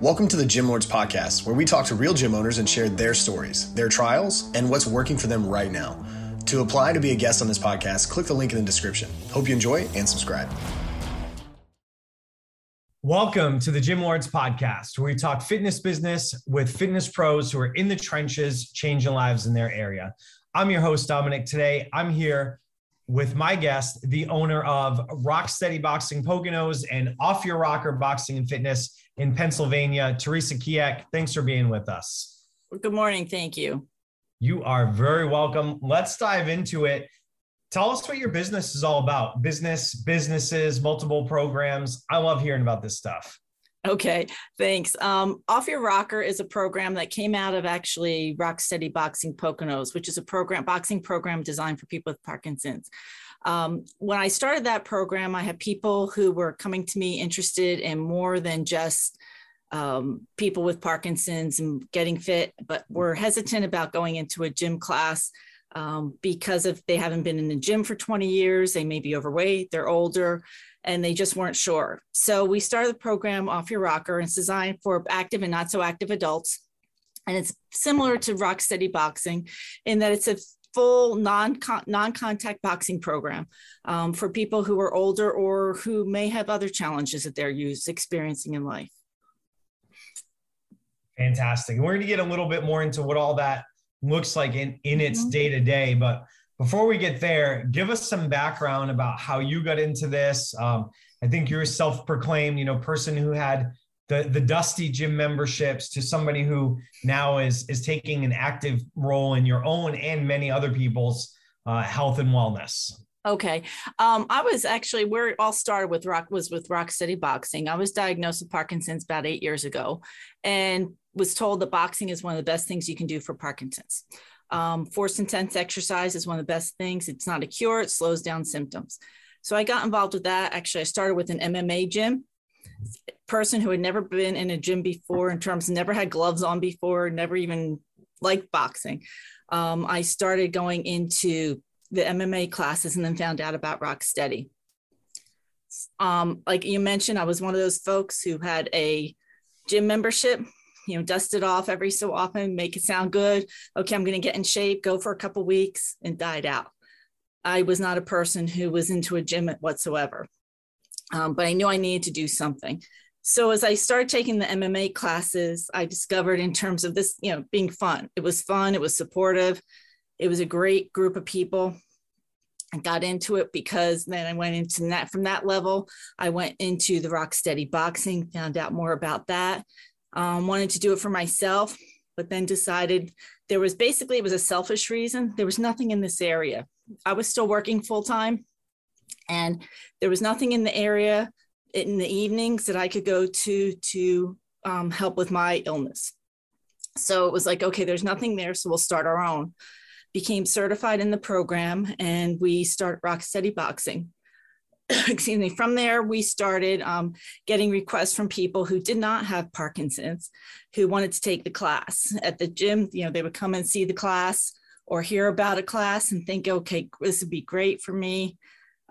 Welcome to the Gym Lords Podcast, where we talk to real gym owners and share their stories, their trials, and what's working for them right now. To apply to be a guest on this podcast, click the link in the description. Hope you enjoy and subscribe. Welcome to the Gym Lords Podcast, where we talk fitness business with fitness pros who are in the trenches, changing lives in their area. I'm your host, Dominic. Today, I'm here with my guest, the owner of Rock Steady Boxing Poconos and Off Your Rocker Boxing and Fitness in Pennsylvania. Teresa Keyek, thanks for being with us. Good morning. Thank you. You are very welcome. Let's dive into it. Tell us what your business is all about business, businesses, multiple programs. I love hearing about this stuff. Okay, thanks. Um, Off Your Rocker is a program that came out of actually Rock Steady Boxing Poconos, which is a program boxing program designed for people with Parkinson's. Um, when I started that program, I had people who were coming to me interested in more than just um, people with Parkinson's and getting fit, but were hesitant about going into a gym class um, because if they haven't been in the gym for 20 years, they may be overweight, they're older, and they just weren't sure. So we started the program Off Your Rocker, and it's designed for active and not so active adults. And it's similar to Rock Steady Boxing in that it's a full non non contact boxing program um, for people who are older or who may have other challenges that they're used experiencing in life. Fantastic. And we're going to get a little bit more into what all that looks like in, in its day to day. But before we get there, give us some background about how you got into this. Um, I think you're a self proclaimed, you know, person who had the the dusty gym memberships to somebody who now is is taking an active role in your own and many other people's uh, health and wellness. Okay. Um, i was actually where it all started with rock was with rock steady boxing. I was diagnosed with parkinson's about eight years ago and was told that boxing is one of the best things you can do for parkinson's. Um, force intense exercise is one of the best things. It's not a cure. It slows down symptoms. So i got involved with that. Actually i started with an mma gym person who had never been in a gym before in terms never had gloves on before never even liked boxing. Um, i started going into the mma classes and then found out about rock steady. Um, like you mentioned i was one of those folks who had a gym membership you know dust it off every so often make it sound good. Okay i'm going to get in shape go for a couple weeks and died out. I was not a person who was into a gym whatsoever um, but I knew I needed to do something. So as I started taking the MMA classes, I discovered in terms of this, you know, being fun. It was fun. It was supportive. It was a great group of people. I got into it because then I went into that from that level. I went into the rock steady boxing, found out more about that. Um, wanted to do it for myself, but then decided there was basically it was a selfish reason. There was nothing in this area. I was still working full time and there was nothing in the area in the evenings that I could go to to um, help with my illness. So it was like, okay, there's nothing there, so we'll start our own. Became certified in the program, and we start Rock Steady Boxing. Excuse me. From there, we started um, getting requests from people who did not have Parkinson's, who wanted to take the class at the gym. You know, they would come and see the class or hear about a class and think, okay, this would be great for me.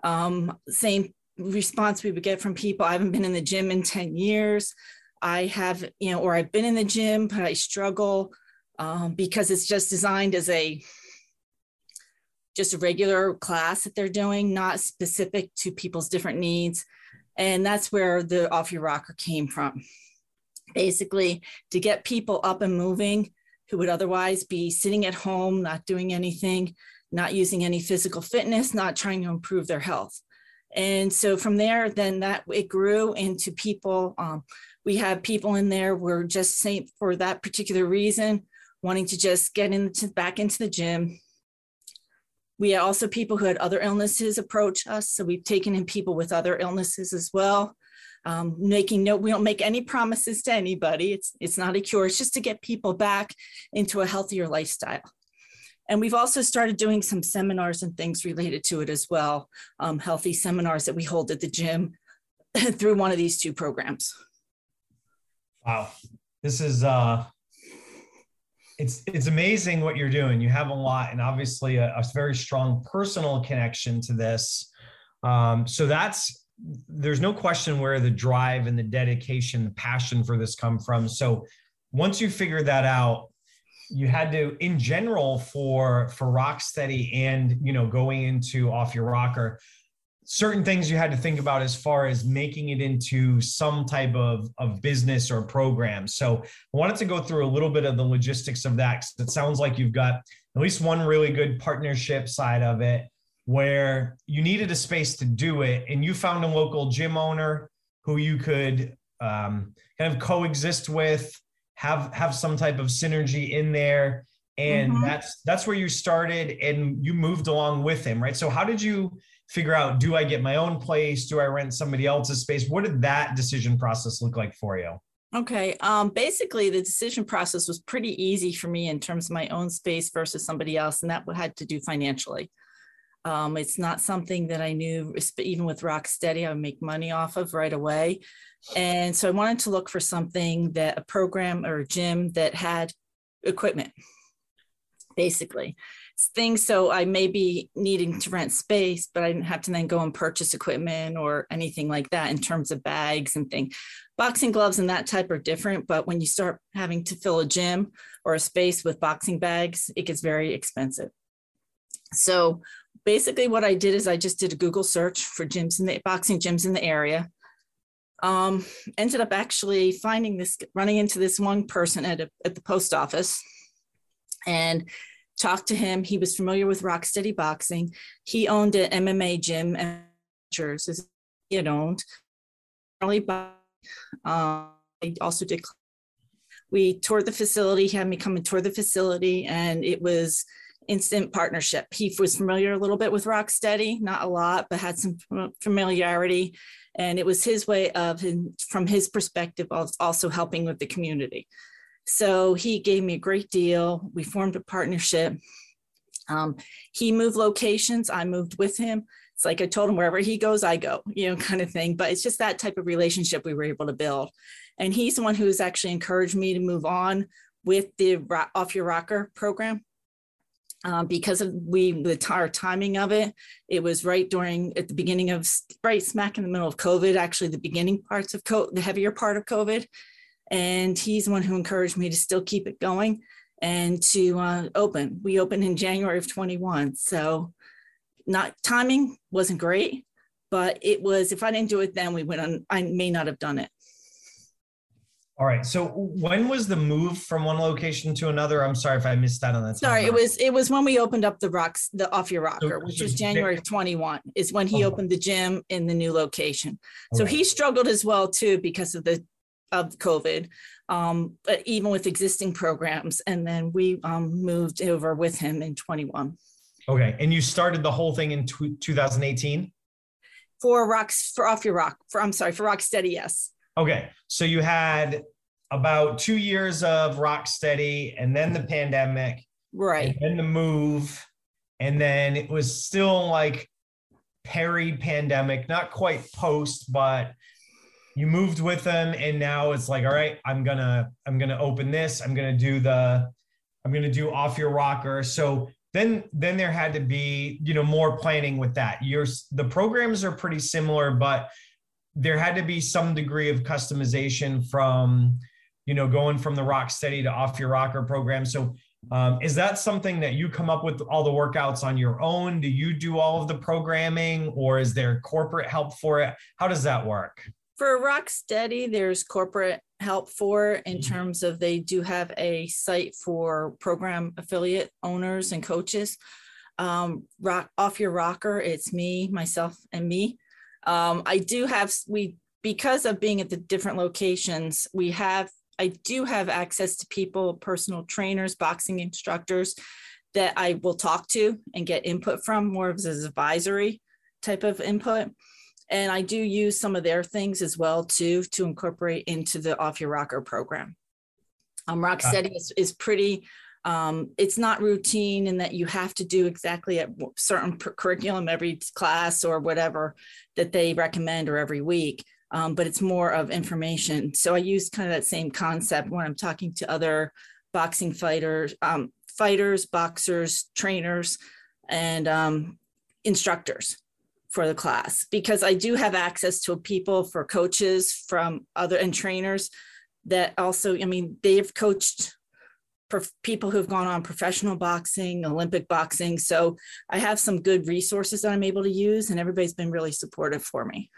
Um, same response we would get from people. I haven't been in the gym in 10 years. I have, you know, or I've been in the gym, but I struggle um, because it's just designed as a just a regular class that they're doing, not specific to people's different needs. And that's where the off your rocker came from. Basically, to get people up and moving who would otherwise be sitting at home, not doing anything, not using any physical fitness, not trying to improve their health. And so from there, then that it grew into people. Um, we have people in there were just saying for that particular reason, wanting to just get into back into the gym. We had also people who had other illnesses approach us. So we've taken in people with other illnesses as well. Um, making no, we don't make any promises to anybody. It's it's not a cure. It's just to get people back into a healthier lifestyle. And we've also started doing some seminars and things related to it as well, um, healthy seminars that we hold at the gym through one of these two programs. Wow. This is uh it's it's amazing what you're doing. You have a lot and obviously a, a very strong personal connection to this. Um, so that's there's no question where the drive and the dedication, the passion for this come from. So once you figure that out, you had to in general for for rocksteady and you know going into off your rocker certain things you had to think about as far as making it into some type of, of business or program. So I wanted to go through a little bit of the logistics of that. Because it sounds like you've got at least one really good partnership side of it where you needed a space to do it and you found a local gym owner who you could um, kind of coexist with have have some type of synergy in there and mm-hmm. that's that's where you started and you moved along with him right so how did you figure out do I get my own place? Do I rent somebody else's space? What did that decision process look like for you? Okay. Um, basically, the decision process was pretty easy for me in terms of my own space versus somebody else, and that had to do financially. Um, it's not something that I knew, even with Rocksteady, I would make money off of right away. And so I wanted to look for something that a program or a gym that had equipment, basically things. So I may be needing to rent space, but I didn't have to then go and purchase equipment or anything like that in terms of bags and things. Boxing gloves and that type are different, but when you start having to fill a gym or a space with boxing bags, it gets very expensive. So basically what I did is I just did a Google search for gyms in the boxing gyms in the area. Um, ended up actually finding this, running into this one person at, a, at the post office. And talked to him. He was familiar with Rocksteady Boxing. He owned an MMA gym and he had owned. Um, I also did. We toured the facility. He had me come and tour the facility, and it was instant partnership. He was familiar a little bit with Rocksteady, not a lot, but had some familiarity. And it was his way of, from his perspective, of also helping with the community. So he gave me a great deal. We formed a partnership. Um, he moved locations, I moved with him. It's like I told him wherever he goes, I go, you know, kind of thing. But it's just that type of relationship we were able to build. And he's the one who's actually encouraged me to move on with the Off Your Rocker program. Um, because of we the our timing of it, it was right during at the beginning of right smack in the middle of COVID, actually the beginning parts of the heavier part of COVID, and he's the one who encouraged me to still keep it going and to uh, open. We opened in January of 21. So not timing wasn't great, but it was, if I didn't do it then, we went on, I may not have done it. All right. So when was the move from one location to another? I'm sorry if I missed that on that. Sorry, it was it was when we opened up the rocks, the off your rocker, so, which so was January 21, is when he oh. opened the gym in the new location. So he struggled as well too because of the of COVID, um, but even with existing programs. And then we um, moved over with him in 21. Okay. And you started the whole thing in 2018? For Rocks, for Off Your Rock, for, I'm sorry, for Rocksteady, yes. Okay. So you had about two years of rock steady and then the pandemic. Right. And then the move. And then it was still like peri pandemic, not quite post, but you moved with them and now it's like all right i'm gonna i'm gonna open this i'm gonna do the i'm gonna do off your rocker so then then there had to be you know more planning with that your the programs are pretty similar but there had to be some degree of customization from you know going from the rock steady to off your rocker program so um, is that something that you come up with all the workouts on your own do you do all of the programming or is there corporate help for it how does that work for rock steady there's corporate help for in mm-hmm. terms of they do have a site for program affiliate owners and coaches. Um, rock off your rocker, it's me, myself, and me. Um, I do have we because of being at the different locations, we have I do have access to people, personal trainers, boxing instructors that I will talk to and get input from more of as advisory type of input and I do use some of their things as well too to incorporate into the Off Your Rocker program. Um, Rocksteady is, is pretty. Um, it's not routine in that you have to do exactly a certain curriculum every class or whatever that they recommend or every week. Um, but it's more of information. So I use kind of that same concept when I'm talking to other boxing fighters, um, fighters, boxers, trainers, and um, instructors for the class because I do have access to people for coaches from other and trainers that also, I mean, they've coached people who've gone on professional boxing, Olympic boxing. So I have some good resources that I'm able to use, and everybody's been really supportive for me.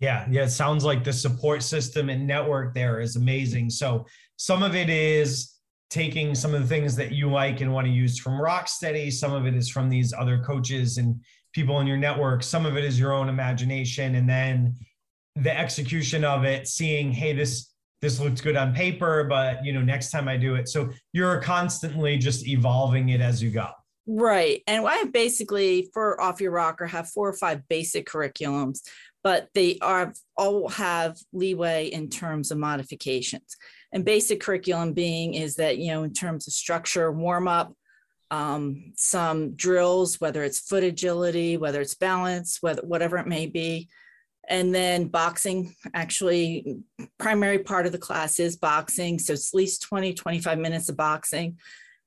Yeah, yeah. It sounds like the support system and network there is amazing. So some of it is taking some of the things that you like and want to use from Rocksteady. Some of it is from these other coaches and people in your network. Some of it is your own imagination, and then the execution of it, seeing, hey, this this looks good on paper, but you know, next time I do it. So you're constantly just evolving it as you go. Right. And I basically for Off Your Rocker have four or five basic curriculums, but they are all have leeway in terms of modifications. And basic curriculum being is that, you know, in terms of structure, warm up, um, some drills, whether it's foot agility, whether it's balance, whether whatever it may be, and then boxing actually primary part of the class is boxing. So it's at least 20 25 minutes of boxing.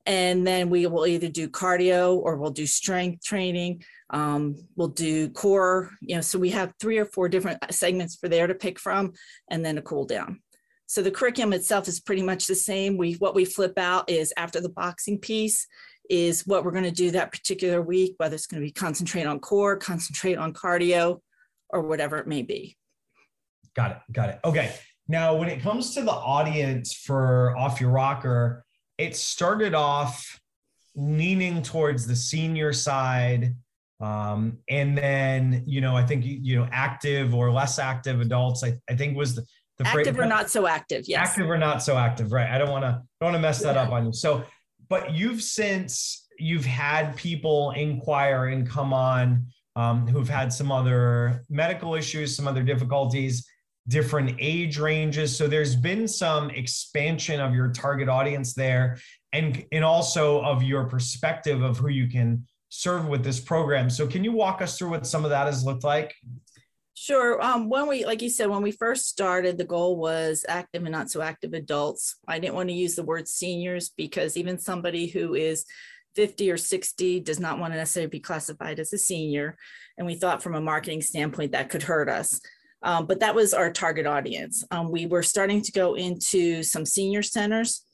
And then we will either do cardio or we'll do strength training. Um, we'll do core you know so we have three or four different segments for there to pick from and then a cool down. So the curriculum itself is pretty much the same. We what we flip out is after the boxing piece is what we're going to do that particular week whether it's going to be concentrate on core concentrate on cardio or whatever it may be. Got it. Got it. Okay. Now, when it comes to the audience for Off Your Rocker, it started off leaning towards the senior side. Um, and then, you know, I think, you know, active or less active adults, I, I think was the, the active phrase, or not so active. Yes. Active or not so active. Right. I don't want to, don't want to mess that yeah. up on you. So, but you've since you've had people inquire and come on um, who've had some other medical issues, some other difficulties, different age ranges. So there's been some expansion of your target audience there and, and also of your perspective of who you can serve with this program. So can you walk us through what some of that has looked like? Sure. Um, when we, like you said, when we first started, the goal was active and not so active adults. I didn't want to use the word seniors because even somebody who is 50 or 60 does not want to necessarily be classified as a senior. And we thought from a marketing standpoint that could hurt us. Um, but that was our target audience. Um, we were starting to go into some senior centers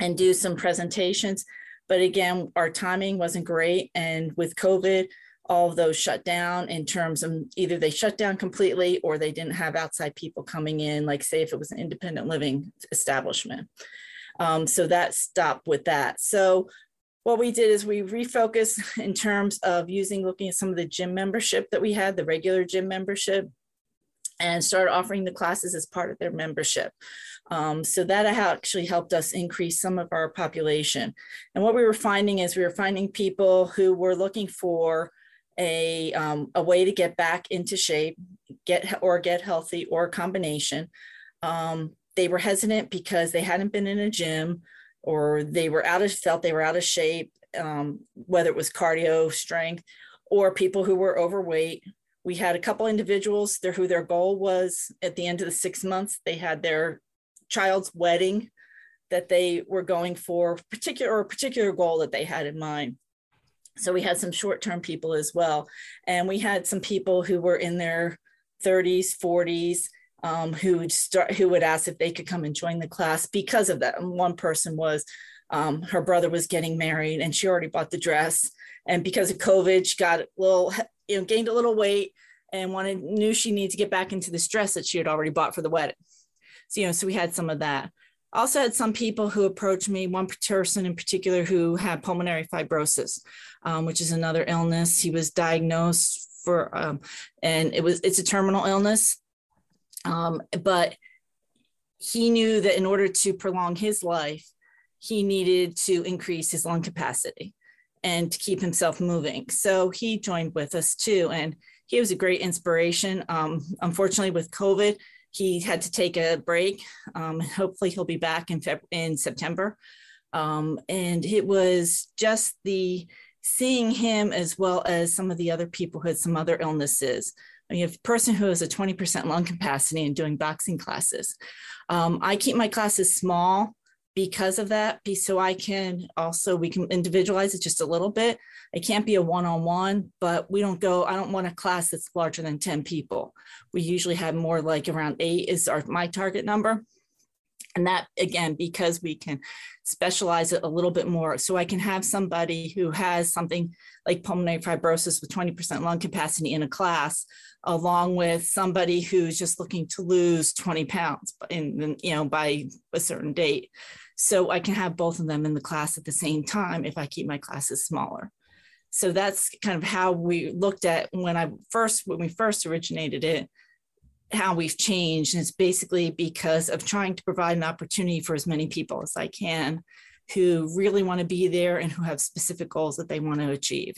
and do some presentations. But again, our timing wasn't great. And with COVID, all of those shut down in terms of either they shut down completely or they didn't have outside people coming in, like say if it was an independent living establishment. Um, so that stopped with that. So what we did is we refocused in terms of using looking at some of the gym membership that we had, the regular gym membership, and started offering the classes as part of their membership. Um, so that actually helped us increase some of our population. And what we were finding is we were finding people who were looking for a, um, a way to get back into shape, get or get healthy or combination. Um, they were hesitant because they hadn't been in a gym or they were out of felt they were out of shape, um, whether it was cardio, strength, or people who were overweight. We had a couple individuals there who their goal was at the end of the six months, they had their child's wedding that they were going for, particular or a particular goal that they had in mind. So we had some short-term people as well. And we had some people who were in their 30s, 40s, um, who would start who would ask if they could come and join the class because of that. And one person was um, her brother was getting married and she already bought the dress. And because of COVID, she got a little, you know, gained a little weight and wanted knew she needed to get back into this dress that she had already bought for the wedding. So, you know, so we had some of that. Also had some people who approached me, one person in particular who had pulmonary fibrosis, um, which is another illness. He was diagnosed for, um, and it was, it's a terminal illness um, but he knew that in order to prolong his life, he needed to increase his lung capacity and to keep himself moving. So he joined with us too. And he was a great inspiration. Um, unfortunately, with COVID, he had to take a break. Um, hopefully, he'll be back in, Feb- in September. Um, and it was just the seeing him as well as some of the other people who had some other illnesses you have a person who has a 20% lung capacity and doing boxing classes. Um, I keep my classes small because of that so i can also we can individualize it just a little bit. It can't be a one-on-one but we don't go i don't want a class that's larger than 10 people. We usually have more like around eight is our my target number and that again because we can specialize it a little bit more. So i can have somebody who has something like pulmonary fibrosis with 20% lung capacity in a class along with somebody who's just looking to lose 20 pounds in you know by a certain date. So i can have both of them in the class at the same time if i keep my classes smaller. So that's kind of how we looked at when i first when we first originated it how we've changed. And it's basically because of trying to provide an opportunity for as many people as I can who really want to be there and who have specific goals that they want to achieve.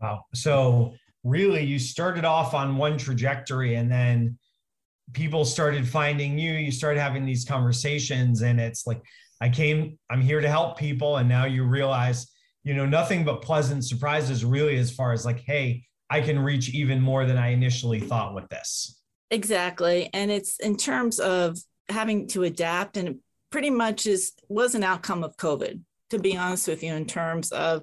Wow. So, really, you started off on one trajectory and then people started finding you. You started having these conversations, and it's like, I came, I'm here to help people. And now you realize, you know, nothing but pleasant surprises, really, as far as like, hey, I can reach even more than I initially thought with this. Exactly. And it's in terms of having to adapt and pretty much is was an outcome of COVID, to be honest with you, in terms of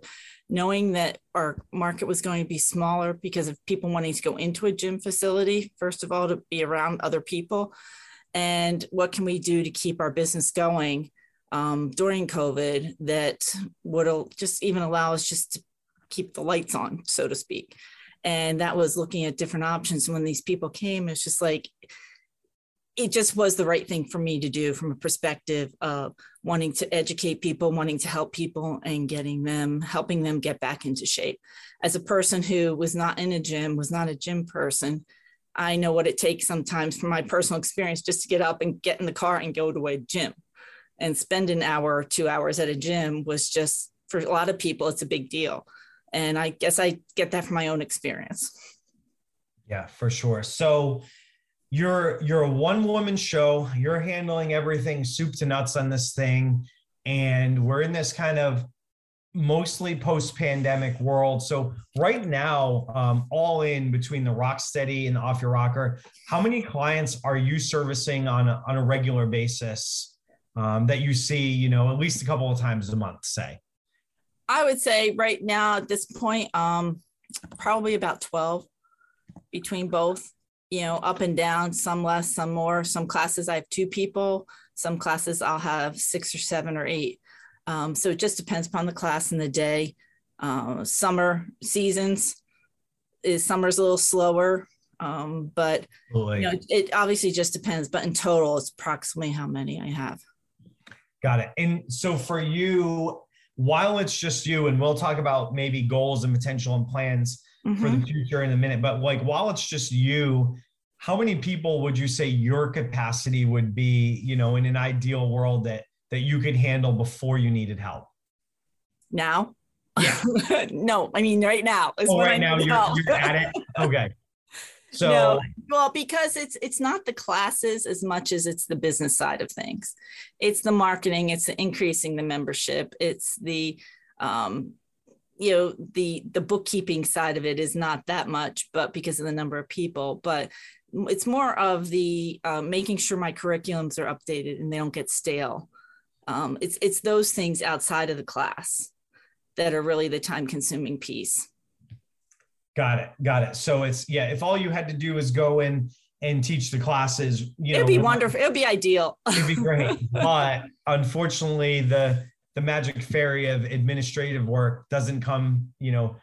knowing that our market was going to be smaller because of people wanting to go into a gym facility, first of all, to be around other people. And what can we do to keep our business going um, during COVID that would just even allow us just to keep the lights on, so to speak and that was looking at different options. And when these people came it's just like it just was the right thing for me to do from a perspective of wanting to educate people wanting to help people and getting them helping them get back into shape. As a person who was not in a gym was not a gym person i know what it takes sometimes from my personal experience just to get up and get in the car and go to a gym. And spend an hour or two hours at a gym was just for a lot of people it's a big deal and I guess I get that from my own experience. Yeah, for sure. So you're you're a one woman show. You're handling everything soup to nuts on this thing, and we're in this kind of mostly post pandemic world. So right now, um, all in between the Rocksteady and the Off Your Rocker, how many clients are you servicing on a, on a regular basis um, that you see? You know, at least a couple of times a month, say. I would say right now at this point, um, probably about 12 between both, you know, up and down, some less, some more. Some classes I have two people, some classes I'll have six or seven or eight. Um, so it just depends upon the class and the day. Uh, summer seasons is summer's a little slower, um, but you know, it obviously just depends. But in total, it's approximately how many I have. Got it. And so for you, while it's just you, and we'll talk about maybe goals and potential and plans mm-hmm. for the mm-hmm. future in a minute, but like while it's just you, how many people would you say your capacity would be, you know, in an ideal world that that you could handle before you needed help? Now? Yeah. no, I mean right now. oh, right now you're, you're at it. Okay. So no, well, because it's it's not the classes as much as it's the business side of things. It's the marketing, it's the increasing the membership, it's the um, you know the the bookkeeping side of it is not that much, but because of the number of people, but it's more of the uh, making sure my curriculums are updated and they don't get stale. Um, it's it's those things outside of the class that are really the time consuming piece. Got it. Got it. So it's yeah, if all you had to do is go in and teach the classes, you know, it'd be wonderful. It'd be ideal. it'd be great. but unfortunately, the the magic fairy of administrative work doesn't come, you know,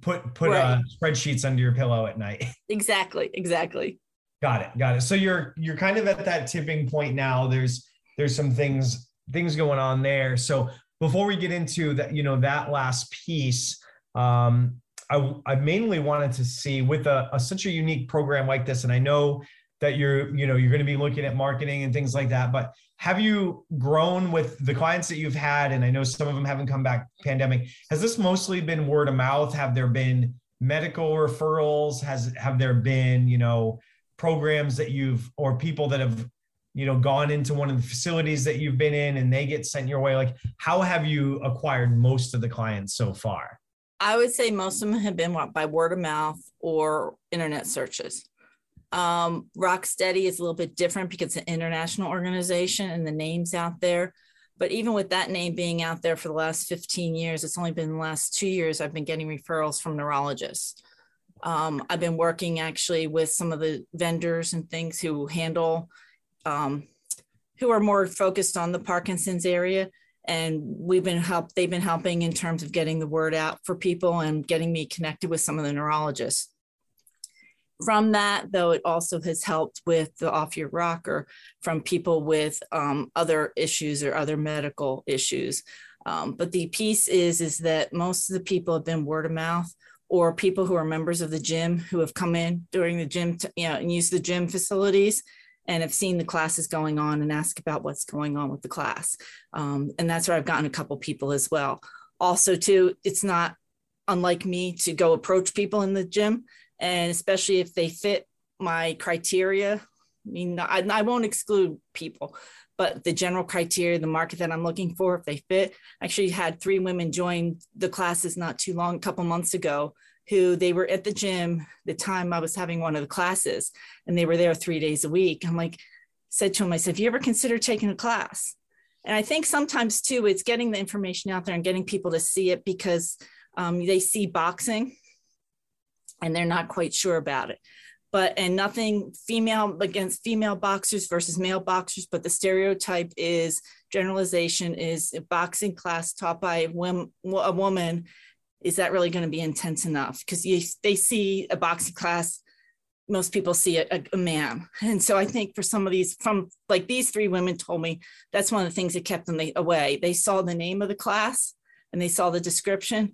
put put uh, right. uh, spreadsheets under your pillow at night. Exactly. Exactly. Got it. Got it. So you're you're kind of at that tipping point now. There's there's some things things going on there. So before we get into that, you know, that last piece, um, I, I mainly wanted to see with a, a, such a unique program like this, and I know that you're you know you're going to be looking at marketing and things like that. But have you grown with the clients that you've had? And I know some of them haven't come back pandemic. Has this mostly been word of mouth? Have there been medical referrals? Has have there been you know programs that you've or people that have you know gone into one of the facilities that you've been in and they get sent your way like how have you acquired most of the clients so far I would say most of them have been by word of mouth or internet searches. Um, Rocksteady is a little bit different because it's an international organization and the name's out there. But even with that name being out there for the last 15 years, it's only been the last two years I've been getting referrals from neurologists. Um, I've been working actually with some of the vendors and things who handle, um, who are more focused on the Parkinson's area. And we've been help, they've been helping in terms of getting the word out for people and getting me connected with some of the neurologists. From that, though, it also has helped with the off your rocker from people with um, other issues or other medical issues. Um, but the piece is is that most of the people have been word of mouth or people who are members of the gym who have come in during the gym, to, you know, and use the gym facilities and have seen the classes going on and ask about what's going on with the class. Um, and that's where I've gotten a couple people as well. Also, too, it's not unlike me to go approach people in the gym and especially if they fit my criteria. I mean, I, I won't exclude people, but the general criteria, the market that I'm looking for, if they fit. I actually, had three women join the classes not too long, a couple months ago, who they were at the gym the time I was having one of the classes, and they were there three days a week. I'm like, said to him, I said, "Have you ever considered taking a class?" And I think sometimes too, it's getting the information out there and getting people to see it because um, they see boxing and they're not quite sure about it. But and nothing female against female boxers versus male boxers, but the stereotype is generalization is a boxing class taught by a woman. Is that really going to be intense enough? Because they see a boxing class most people see a, a, man. And so I think for some of these, from like these three women told me, that's one of the things that kept them away. They saw the name of the class and they saw the description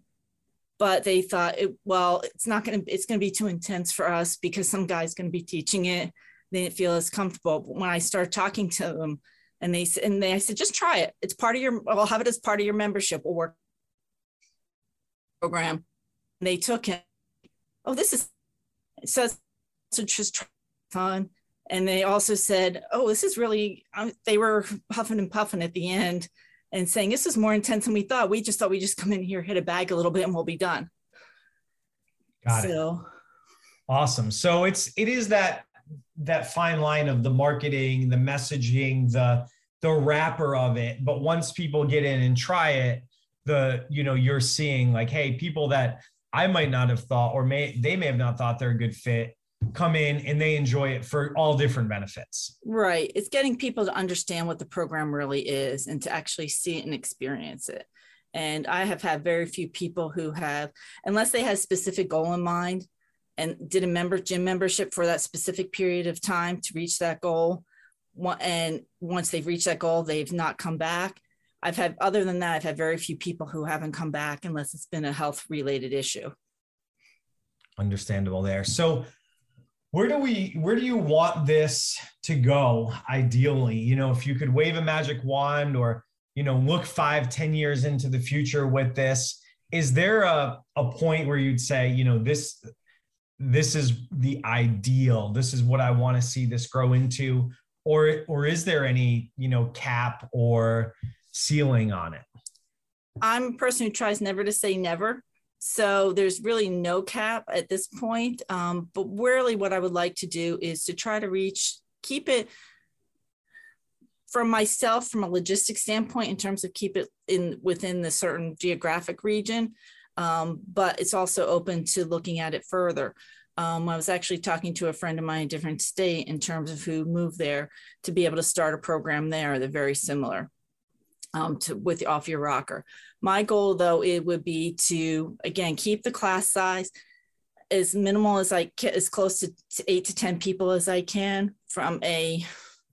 but they thought it, well it's not going to it's going to be too intense for us because some guy's going to be teaching it they didn't feel as comfortable but when i started talking to them and they and they I said just try it it's part of your i'll have it as part of your membership We'll work program and they took it oh this is it says so just fun and they also said oh this is really um, they were huffing and puffing at the end and saying this is more intense than we thought. We just thought we'd just come in here, hit a bag a little bit, and we'll be done. Got so. it. Awesome. So it's it is that that fine line of the marketing, the messaging, the the wrapper of it. But once people get in and try it, the you know you're seeing like, hey, people that I might not have thought, or may they may have not thought they're a good fit, come in and they enjoy it for all different benefits. Right. It's getting people to understand what the program really is and to actually see it and experience it. And I have had very few people who have, unless they had a specific goal in mind and did a member gym membership for that specific period of time to reach that goal. And once they've reached that goal, they've not come back. I've had, other than that, I've had very few people who haven't come back unless it's been a health related issue. Understandable there. So, where do we where do you want this to go ideally you know if you could wave a magic wand or you know look five ten years into the future with this is there a, a point where you'd say you know this this is the ideal this is what i want to see this grow into or or is there any you know cap or ceiling on it i'm a person who tries never to say never so there's really no cap at this point. Um, but really, what I would like to do is to try to reach, keep it from myself from a logistics standpoint in terms of keep it in within the certain geographic region. Um, but it's also open to looking at it further. Um, I was actually talking to a friend of mine in a different state in terms of who moved there to be able to start a program there. They're very similar um, to with off your rocker. My goal though, it would be to again keep the class size as minimal as I can, as close to, eight to 10 people as I can from a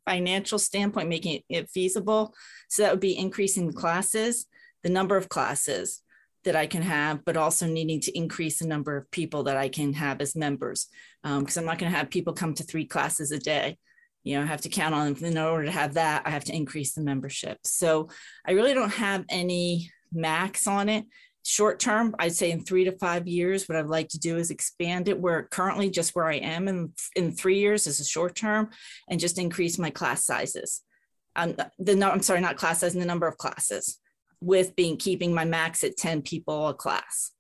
financial standpoint, making it feasible. So that would be increasing the classes, the number of classes that I can have, but also needing to increase the number of people that I can have as members. Because um, I'm not going to have people come to three classes a day you know, I have to count on them. in order to have that, I have to increase the membership. So I really don't have any max on it. Short term, I'd say in three to five years, what I'd like to do is expand it where currently just where I am in, in three years is a short term and just increase my class sizes. Um, the no, I'm sorry, not class size, the number of classes with being keeping my max at 10 people a class.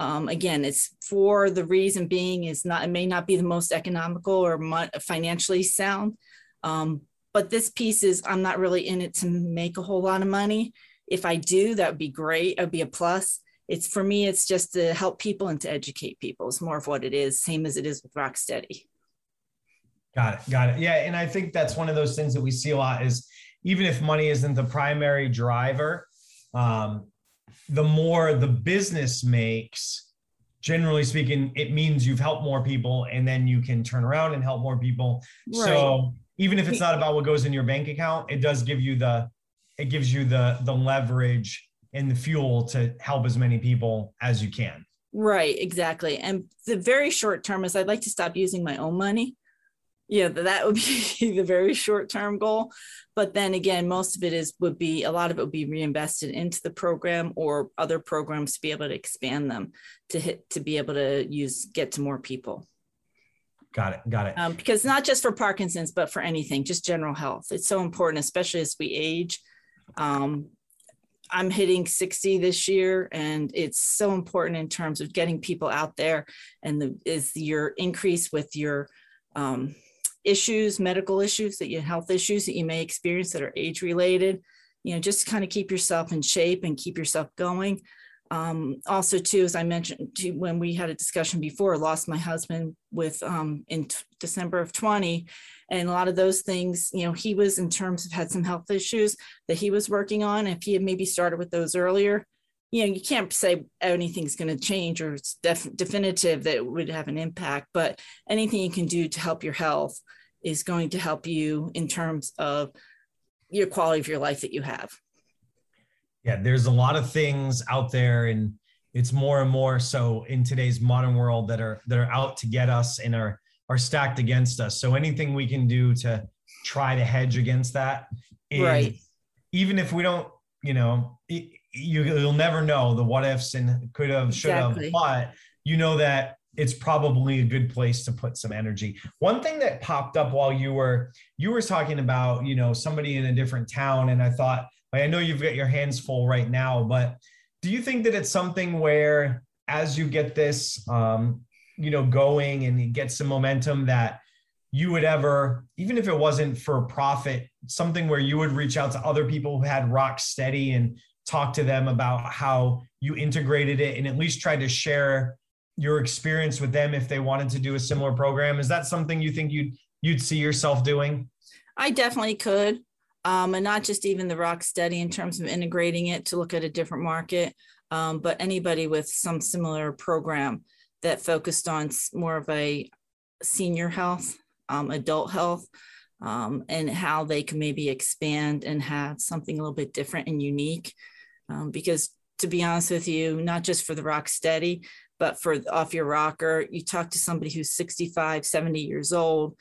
Um, again, it's for the reason being is not, it may not be the most economical or financially sound. Um, but this piece is, I'm not really in it to make a whole lot of money. If I do, that would be great. It would be a plus. It's for me, it's just to help people and to educate people. It's more of what it is, same as it is with Rocksteady. Got it. Got it. Yeah. And I think that's one of those things that we see a lot is even if money isn't the primary driver, um, the more the business makes, generally speaking, it means you've helped more people and then you can turn around and help more people. Right. So even if it's not about what goes in your bank account, it does give you the it gives you the the leverage and the fuel to help as many people as you can. Right, exactly. And the very short term is I'd like to stop using my own money yeah that would be the very short term goal. But then again most of it is would be a lot of it would be reinvested into the program or other programs to be able to expand them to hit to be able to use get to more people. Got it got it. Um, because not just for parkinson's but for anything just general health. It's so important especially as we age. Um, i'm hitting 60 this year and it's so important in terms of getting people out there and the is your increase with your um, issues, medical issues that you health issues that you may experience that are age related, you know, just kind of keep yourself in shape and keep yourself going. Um, also, too, as I mentioned when we had a discussion before, lost my husband with um, in t- December of 20, and a lot of those things, you know, he was in terms of had some health issues that he was working on. If he had maybe started with those earlier, you know, you can't say anything's going to change or it's def- definitive that it would have an impact, but anything you can do to help your health is going to help you in terms of your quality of your life that you have. Yeah, there's a lot of things out there and it's more and more so in today's modern world that are that are out to get us and are are stacked against us. So anything we can do to try to hedge against that is, right. even if we don't, you know, it, you, will never know the what ifs and could have, should exactly. have, but you know that it's probably a good place to put some energy. One thing that popped up while you were you were talking about, you know, somebody in a different town, and I thought, like, I know you've got your hands full right now, but do you think that it's something where as you get this, um, you know, going and you get some momentum that you would ever, even if it wasn't for profit, something where you would reach out to other people who had rock steady and talk to them about how you integrated it and at least tried to share your experience with them if they wanted to do a similar program. Is that something you think you'd you'd see yourself doing? I definitely could um, and not just even the rock steady in terms of integrating it to look at a different market um, but anybody with some similar program that focused on more of a senior health um, adult health um, and how they can maybe expand and have something a little bit different and unique um, because to be honest with you, not just for the rock steady, but for off your rocker, you talk to somebody who's 65, 70 years old.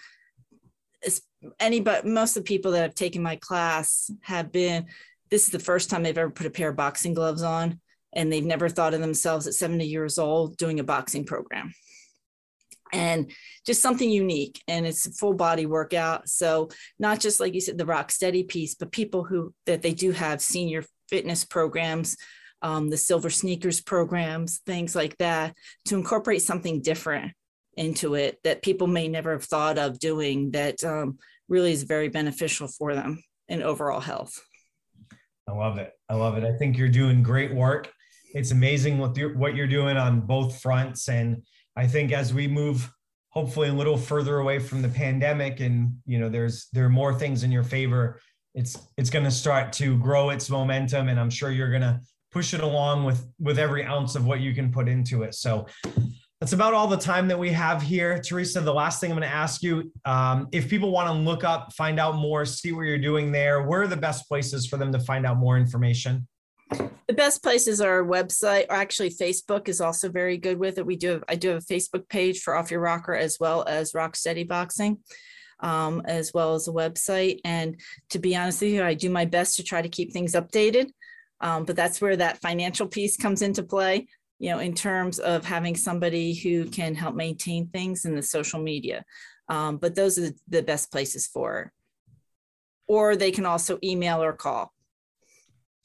Any but most of the people that have taken my class have been, this is the first time they've ever put a pair of boxing gloves on, and they've never thought of themselves at 70 years old doing a boxing program. And just something unique, and it's a full body workout. So, not just like you said, the rock steady piece, but people who that they do have senior fitness programs, um, the silver sneakers programs, things like that, to incorporate something different into it that people may never have thought of doing that um, really is very beneficial for them in overall health. I love it. I love it. I think you're doing great work. It's amazing what you're, what you're doing on both fronts. And I think as we move hopefully a little further away from the pandemic and you know there's there are more things in your favor it's it's going to start to grow its momentum and i'm sure you're going to push it along with with every ounce of what you can put into it. So that's about all the time that we have here. Teresa the last thing i'm going to ask you um, if people want to look up find out more see what you're doing there where are the best places for them to find out more information the best places are our website or actually facebook is also very good with it we do have, i do have a facebook page for off your rocker as well as rock steady boxing um, as well as a website. And to be honest with you, I do my best to try to keep things updated. Um, but that's where that financial piece comes into play, you know, in terms of having somebody who can help maintain things in the social media. Um, but those are the best places for. Or they can also email or call.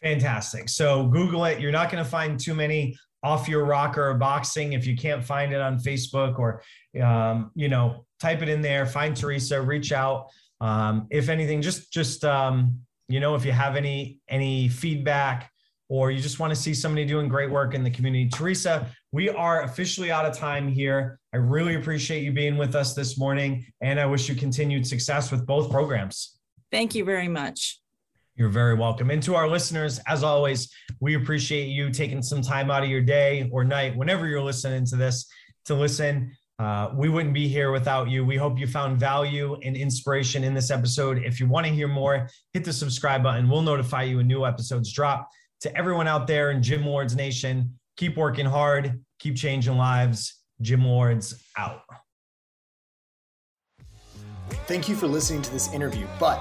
Fantastic. So Google it. You're not going to find too many off your rocker boxing. If you can't find it on Facebook or, um, you know, type it in there, find Teresa, reach out. Um, if anything, just, just, um, you know, if you have any, any feedback or you just want to see somebody doing great work in the community, Teresa, we are officially out of time here. I really appreciate you being with us this morning and I wish you continued success with both programs. Thank you very much. You're very welcome. And to our listeners, as always, we appreciate you taking some time out of your day or night, whenever you're listening to this, to listen. Uh, we wouldn't be here without you. We hope you found value and inspiration in this episode. If you want to hear more, hit the subscribe button. We'll notify you when new episodes drop. To everyone out there in Gym Lords Nation, keep working hard, keep changing lives. Gym Lords out. Thank you for listening to this interview, but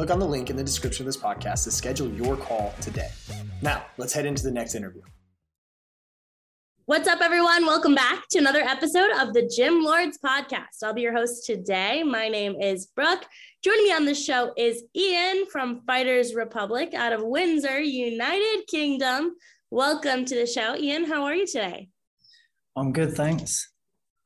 Click on the link in the description of this podcast to schedule your call today. Now, let's head into the next interview. What's up, everyone? Welcome back to another episode of the Gym Lords podcast. I'll be your host today. My name is Brooke. Joining me on the show is Ian from Fighters Republic out of Windsor, United Kingdom. Welcome to the show. Ian, how are you today? I'm good, thanks.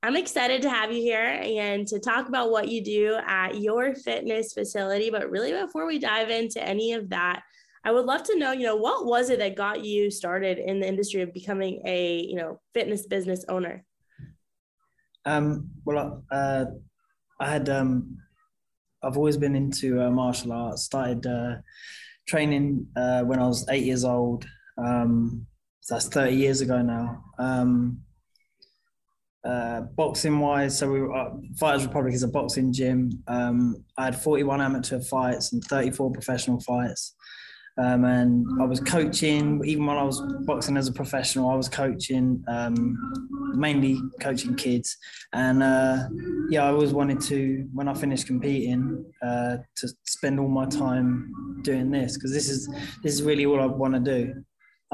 I'm excited to have you here and to talk about what you do at your fitness facility. But really, before we dive into any of that, I would love to know, you know, what was it that got you started in the industry of becoming a, you know, fitness business owner? Um, well, uh, I had, um, I've always been into uh, martial arts. Started uh, training uh, when I was eight years old. Um, so that's 30 years ago now. Um, uh, boxing wise, so we were, uh, Fighters Republic is a boxing gym. Um, I had 41 amateur fights and 34 professional fights. Um, and I was coaching, even when I was boxing as a professional, I was coaching, um, mainly coaching kids. And uh, yeah, I always wanted to, when I finished competing, uh, to spend all my time doing this because this is this is really all I want to do.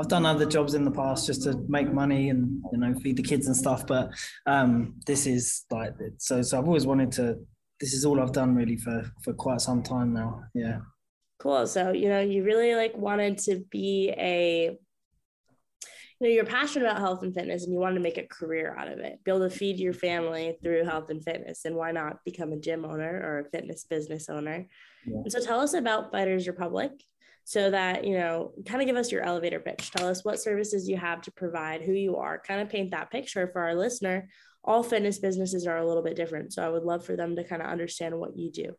I've done other jobs in the past just to make money and you know feed the kids and stuff, but um, this is like so. So I've always wanted to. This is all I've done really for for quite some time now. Yeah. Cool. So you know you really like wanted to be a you know you're passionate about health and fitness and you wanted to make a career out of it be able to feed your family through health and fitness and why not become a gym owner or a fitness business owner yeah. and so tell us about fighters republic so that you know kind of give us your elevator pitch. Tell us what services you have to provide who you are. Kind of paint that picture for our listener. All fitness businesses are a little bit different so i would love for them to kind of understand what you do.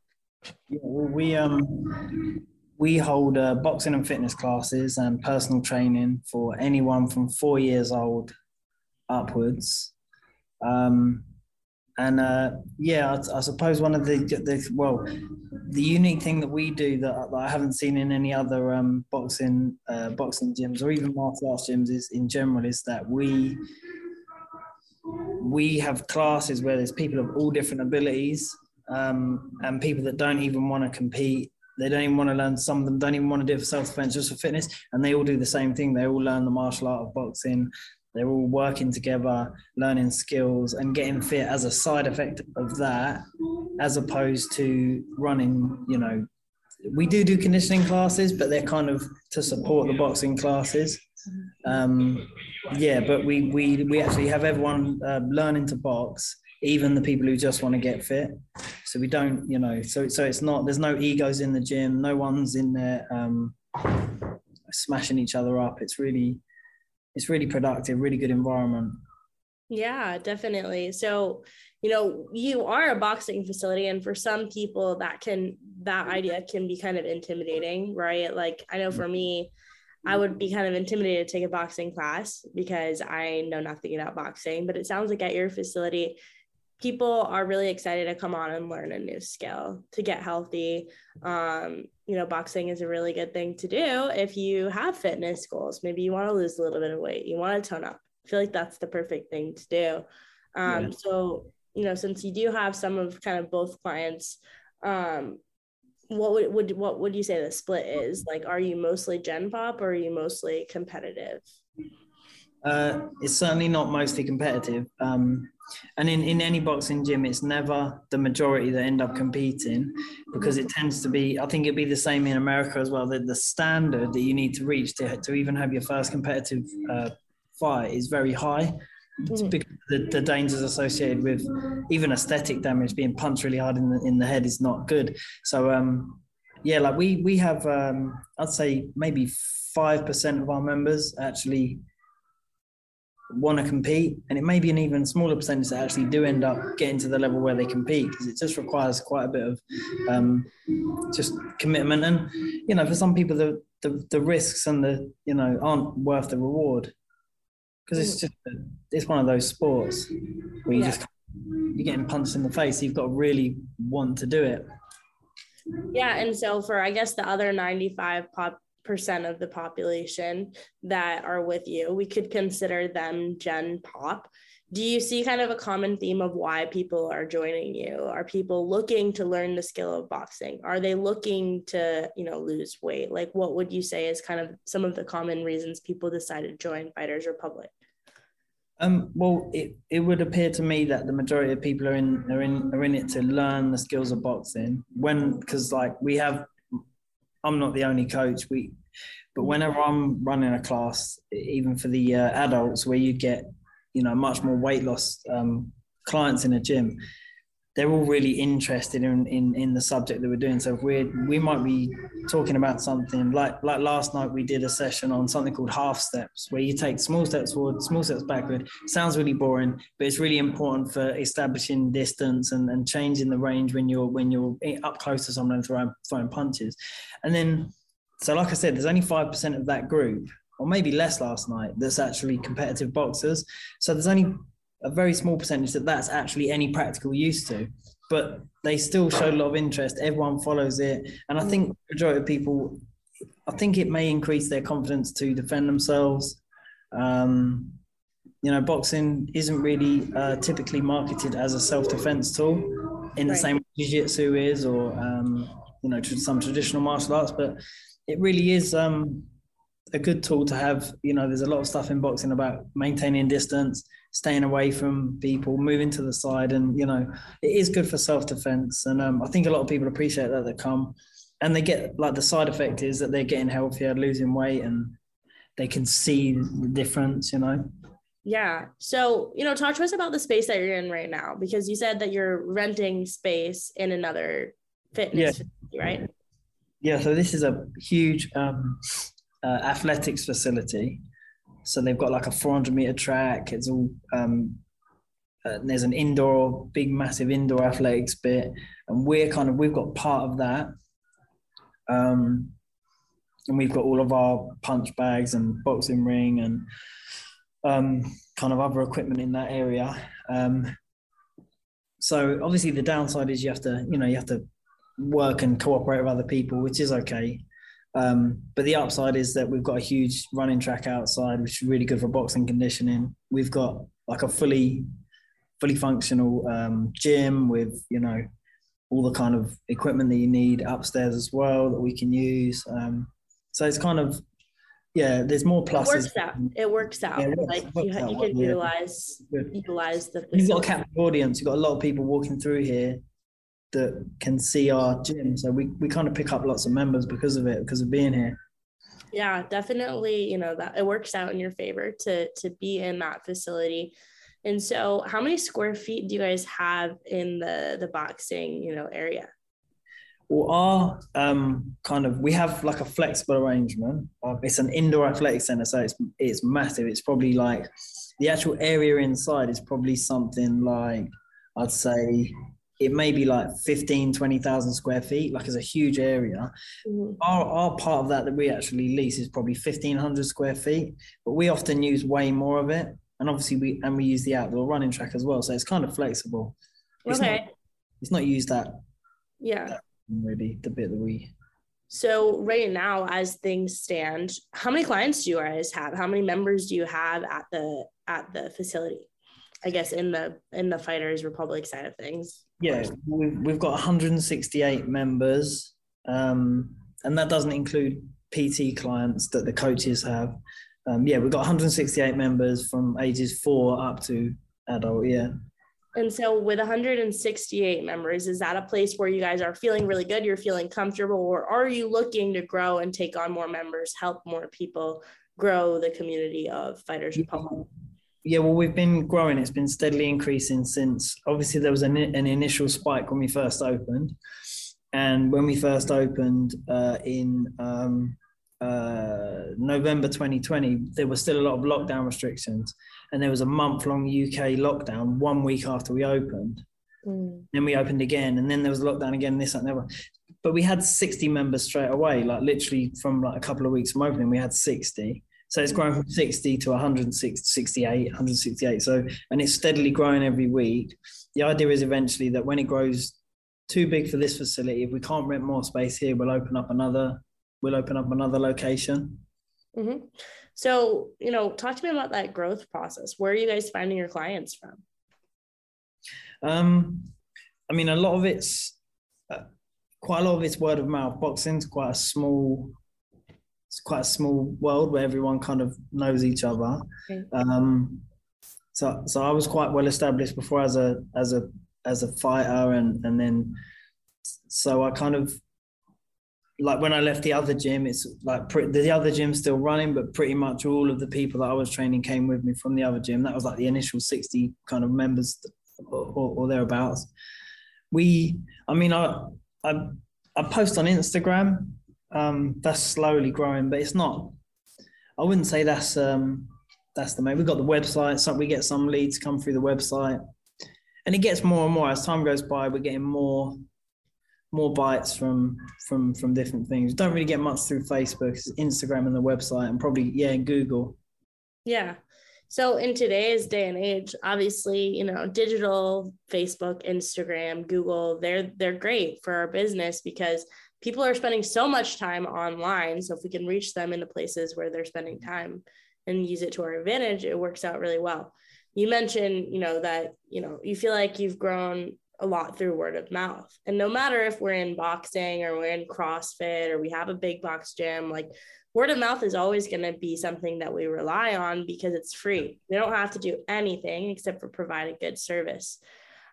Yeah, well, we um we hold uh, boxing and fitness classes and personal training for anyone from four years old upwards. Um and uh, yeah, I, I, suppose one of the, the well, the unique thing that we do that, that I haven't seen in any other um, boxing uh, boxing gyms or even martial arts gyms is in general is that we we have classes where there's people of all different abilities um, and people that don't even want to compete. They don't even want to learn. Some of them don't even want to do it for self-defense, just for fitness. And they all do the same thing. They all learn the martial art of boxing. They're all working together, learning skills, and getting fit as a side effect of that, as opposed to running. You know, we do do conditioning classes, but they're kind of to support the boxing classes. Um, yeah, but we we we actually have everyone uh, learning to box, even the people who just want to get fit. So we don't, you know, so so it's not. There's no egos in the gym. No one's in there um, smashing each other up. It's really it's really productive, really good environment. Yeah, definitely. So, you know, you are a boxing facility, and for some people, that can that mm-hmm. idea can be kind of intimidating, right? Like, I know for mm-hmm. me, I would be kind of intimidated to take a boxing class because I know nothing about boxing. But it sounds like at your facility, people are really excited to come on and learn a new skill to get healthy. Um, you know, boxing is a really good thing to do if you have fitness goals. Maybe you want to lose a little bit of weight, you want to tone up. I feel like that's the perfect thing to do. Um, Yeah. So, you know, since you do have some of kind of both clients, um, what would, would what would you say the split is? Like, are you mostly Gen Pop or are you mostly competitive? Uh, it's certainly not mostly competitive. Um, and in, in any boxing gym, it's never the majority that end up competing because it tends to be, I think it'd be the same in America as well, that the standard that you need to reach to, to even have your first competitive uh, fight is very high. It's Mhm. because the, the dangers associated with even aesthetic damage, being punched really hard in the, in the head is not good. So, um, yeah, like we, we have, um, I'd say maybe 5% of our members actually want to compete and it may be an even smaller percentage that actually do end up getting to the level where they compete because it just requires quite a bit of um, just commitment and you know for some people the, the the risks and the you know aren't worth the reward because it's just it's one of those sports where you Yeah. just you're getting punched in the face you've got to really want to do it Yeah, and so for I guess the other 95 pop percent of the population that are with you, we could consider them Gen Pop. Do you see kind of a common theme of why people are joining you? Are people looking to learn the skill of boxing? Are they looking to, you know, lose weight? Like what would you say is kind of some of the common reasons people decide to join Fighters Republic? Um, well, it, it would appear to me that the majority of people are in are in are in it to learn the skills of boxing. When because like we have, I'm not the only coach. We, but whenever I'm running a class, even for the uh, adults, where you get, you know, much more weight loss um, clients in a gym, they're all really interested in, in in the subject that we're doing. So if we're we might be talking about something like like last night we did a session on something called half steps, where you take small steps forward, small steps backward. Sounds really boring, but it's really important for establishing distance and, and changing the range when you're when you're up close to someone and throwing throwing punches. And then, so like I said, there's only five percent of that group, or maybe less last night, that's actually competitive boxers. So there's only a very small percentage that that's actually any practical use to but they still show a lot of interest everyone follows it and i think the majority of people i think it may increase their confidence to defend themselves um, you know boxing isn't really uh, typically marketed as a self-defense tool in the Right. same way jiu-jitsu is or um, you know some traditional martial arts but it really is um, a good tool to have. You know, there's a lot of stuff in boxing about maintaining distance, staying away from people, moving to the side, and you know, it is good for self defense. And um, I think a lot of people appreciate that they come, and they get like the side effect is that they're getting healthier, losing weight, and they can see the difference. You know. Yeah. So, you know, talk to us about the space that you're in right now because you said that you're renting space in another fitness Yeah. facility, right? Yeah, so this is a huge um, uh, athletics facility. So they've got like a 400 meter track. It's all um, uh, there's an indoor, big, massive indoor athletics bit, and we're kind of we've got part of that. Um, and we've got all of our punch bags and boxing ring and um, kind of other equipment in that area. Um, so obviously the downside is you have to, you know, you have to work and cooperate with other people, which is okay. Um, but the upside is that we've got a huge running track outside, which is really good for boxing conditioning. We've got like a fully, fully functional um, gym with you know all the kind of equipment that you need upstairs as well that we can use. Um, so it's kind of yeah, there's more pluses. It works out. It works out. Yeah, it works- like it works you, out you can yeah. utilize Good. utilize the You've got a captive audience. You've got a lot of people walking through here that can see our gym. So we, we kind of pick up lots of members because of it, because of being here. yeah definitely you know that it works out in your favor to to be in that facility and so how many square feet do you guys have in the the boxing you know area Well, our um, kind of we have like a flexible arrangement. Uh, it's an indoor athletic center, so it's it's massive. It's probably like the actual area inside is probably something like I'd say it may be like 15, 20,000 square feet. Like it's a huge area. Mhm. Our, our part of that that we actually lease is probably 1,500 square feet, but we often use way more of it. And obviously we and we use the outdoor running track as well, so it's kind of flexible. It's okay not it's not used that yeah really the bit that we so right now as things stand how many clients do you guys have how many members do you have at the at the facility I guess in the in the Fighters Republic side of things. Yeah, we've, we've got 168 members, um, and that doesn't include PT clients that the coaches have. Um, yeah, we've got 168 members from ages four up to adult. Yeah. And so, with 168 members, is that a place where you guys are feeling really good? You're feeling comfortable, or are you looking to grow and take on more members, help more people grow the community of Fighters Republic? Yeah, well, we've been growing. It's been steadily increasing since obviously there was an, an initial spike when we first opened. And when we first opened uh, in um, uh, November 2020, there was still a lot of lockdown restrictions. And there was a month long UK lockdown one week after we opened. Mm. Then we opened again, and then there was a lockdown again, this, and never. But we had 60 members straight away, like literally from like a couple of weeks from opening, we had 60. So it's grown from 60 to 168, 168. So, and it's steadily growing every week. The idea is eventually that when it grows too big for this facility, if we can't rent more space here, we'll open up another, we'll open up another location. Mm-hmm. So, you know, talk to me about that growth process. Where are you guys finding your clients from? Um, I mean, a lot of it's uh, quite a lot of it's word of mouth. Boxing's quite a small it's quite a small world where everyone kind of knows each other. Okay. Um, so so I was quite well established before as a as a as a fighter, and and then so I kind of like when I left the other gym, it's like the other gym's still running, but pretty much all of the people that I was training came with me from the other gym. That was like the initial sixty kind of members or, or, or thereabouts. We, I mean, I I I post on Instagram um, that's slowly growing, but it's not. I wouldn't say that's um, that's the main. We've got the website, so we get some leads come through the website, and it gets more and more as time goes by. We're getting more more bites from from from different things. Don't really get much through Facebook, Instagram, and the website, and probably yeah, Google. Yeah. So in today's day and age, obviously, you know, digital, Facebook, Instagram, Google, they're they're great for our business because people are spending so much time online. So if we can reach them in the places where they're spending mm-hmm. time and use it to our advantage, it works out really well. You mentioned, you know, that, you know, you feel like you've grown a lot through word of mouth. And no matter if we're in boxing or we're in CrossFit or we have a big box gym, like word of mouth is always going to be something that we rely on because it's free. We don't have to do anything except for provide a good service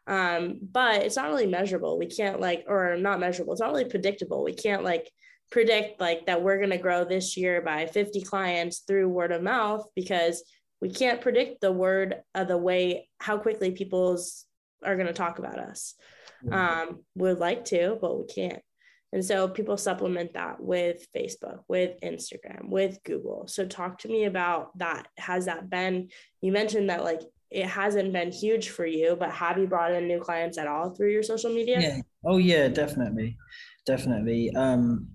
um, but it's not really measurable. We can't like or not measurable. It's not really predictable. We can't like predict like that we're going to grow this year by 50 clients through word of mouth because we can't predict the word of the way how quickly people's are going to talk about us. Mm-hmm. um, would like to but we can't. And so people supplement that with facebook with instagram with google. So talk to me about that. Has that been you mentioned that like it hasn't been huge for you, but have you brought in new clients at all through your social media? Yeah. Oh yeah, definitely. Definitely. Um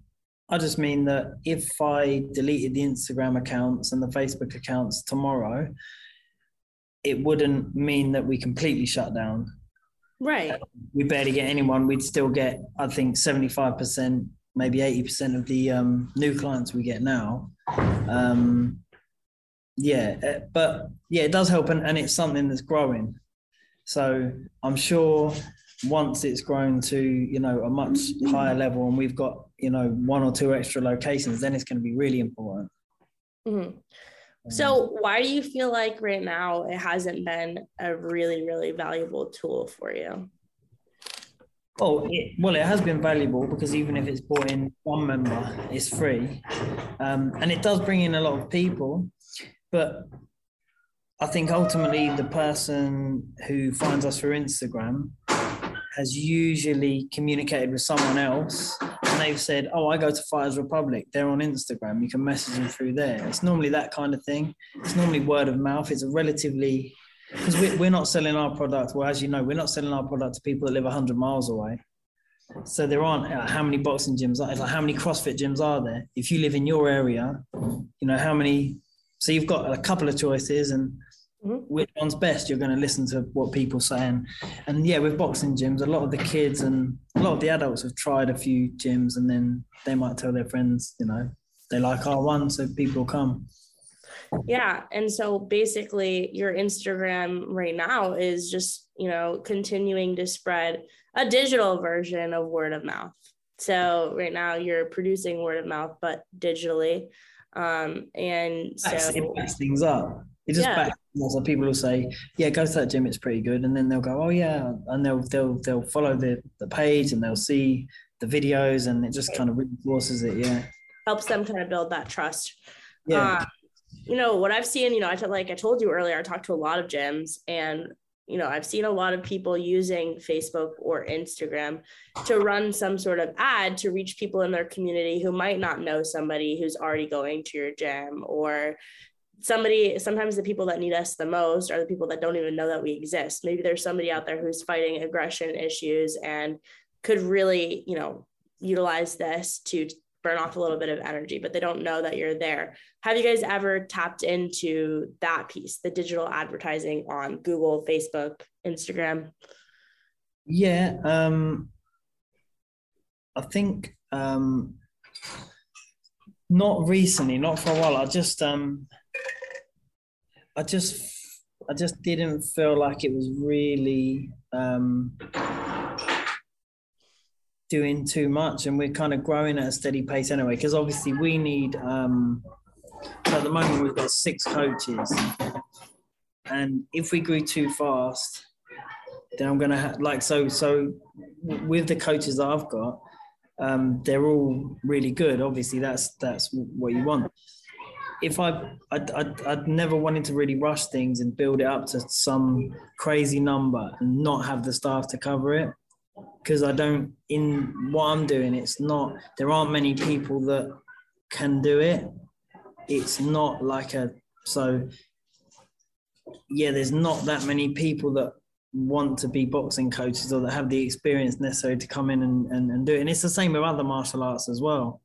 I just mean that if I deleted the Instagram accounts and the Facebook accounts tomorrow, it wouldn't mean that we completely shut down. Right. Uh, we barely get anyone. We'd still get, I think, 75%, maybe 80% of the um, new clients we get now. Um, yeah, uh, but yeah, it does help, and, and it's something that's growing. So I'm sure once it's grown to you know a much higher level, and we've got you know one or two extra locations, then it's going to be really important. Mm-hmm. So why do you feel like right now it hasn't been a really really valuable tool for you? Oh, it, well, it has been valuable because even if it's brought in one member, it's free, um, and it does bring in a lot of people. But I think ultimately the person who finds us through Instagram has usually communicated with someone else and they've said, Oh, I go to Fighters Republic. They're on Instagram. You can message them through there. It's normally that kind of thing. It's normally word of mouth. It's a relatively, because we're not selling our product. Well, as you know, we're not selling our product to people that live 100 miles away. So there aren't uh, how many boxing gyms are like how many CrossFit gyms are there? If you live in your area, you know how many so you've got a couple of choices, and mm-hmm. which one's best? You're going to listen to what people saying. And yeah, with boxing gyms, a lot of the kids and a lot of the adults have tried a few gyms, and then they might tell their friends, you know, they like our one, so people come. Yeah. And so basically, your Instagram right now is just, you know, continuing to spread a digital version of word of mouth. So right now you're producing word of mouth, but digitally. Um, and so it backs things up. It just yeah. backs so people will say, "Yeah, go to that gym; it's pretty good," and then they'll go, "Oh yeah," and they'll they'll they'll follow the the page and they'll see the videos, and it just kind of reinforces it. Yeah, helps them kind of build that trust. Yeah. Um, you know what I've seen. You know, I t- like I told you earlier, I talked to a lot of gyms, and you know, I've seen a lot of people using Facebook or Instagram to run some sort of ad to reach people in their community who might not know somebody who's already going to your gym or somebody sometimes the people that need us the most are the people that don't even know that we exist. Maybe there's somebody out there who's fighting aggression issues and could really you know utilize this to burn off a little bit of energy, but they don't know that you're there. Have you guys ever tapped into that piece, the digital advertising on Google, Facebook, Instagram? Yeah, um, I think um, not recently, not for a while. I just, um, I just, I just didn't feel like it was really. Um, doing too much and we're kind of growing at a steady pace anyway because obviously we need um so at the moment we've got six coaches. And if we grew too fast then i'm gonna have like so so with the coaches that i've got um they're all really good. Obviously that's that's what you want. If I, I'd, I'd, I'd, never wanted to really rush things and build it up to some crazy number and not have the staff to cover it because I don't in what I'm doing. It's not there aren't many people that can do it. It's not like a so yeah. There's not that many people that want to be boxing coaches or that have the experience necessary to come in and, and, and do it. And it's the same with other martial arts as well.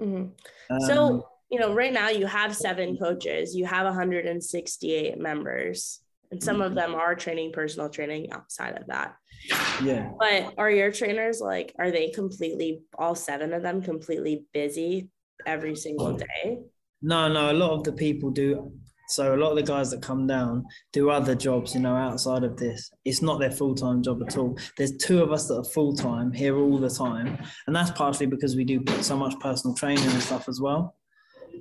Mm-hmm. Um, so you know, right now you have seven coaches. You have 168 members and some of mm-hmm. them are training personal training outside of that. Yeah. But are your trainers like are they completely all seven of them completely busy every single day? no no a lot of the people do so a lot of the guys that come down do other jobs you know outside of this. It's not their full-time job at all. There's two of us that are full-time here all the time and that's partially because we do so much personal training and stuff as well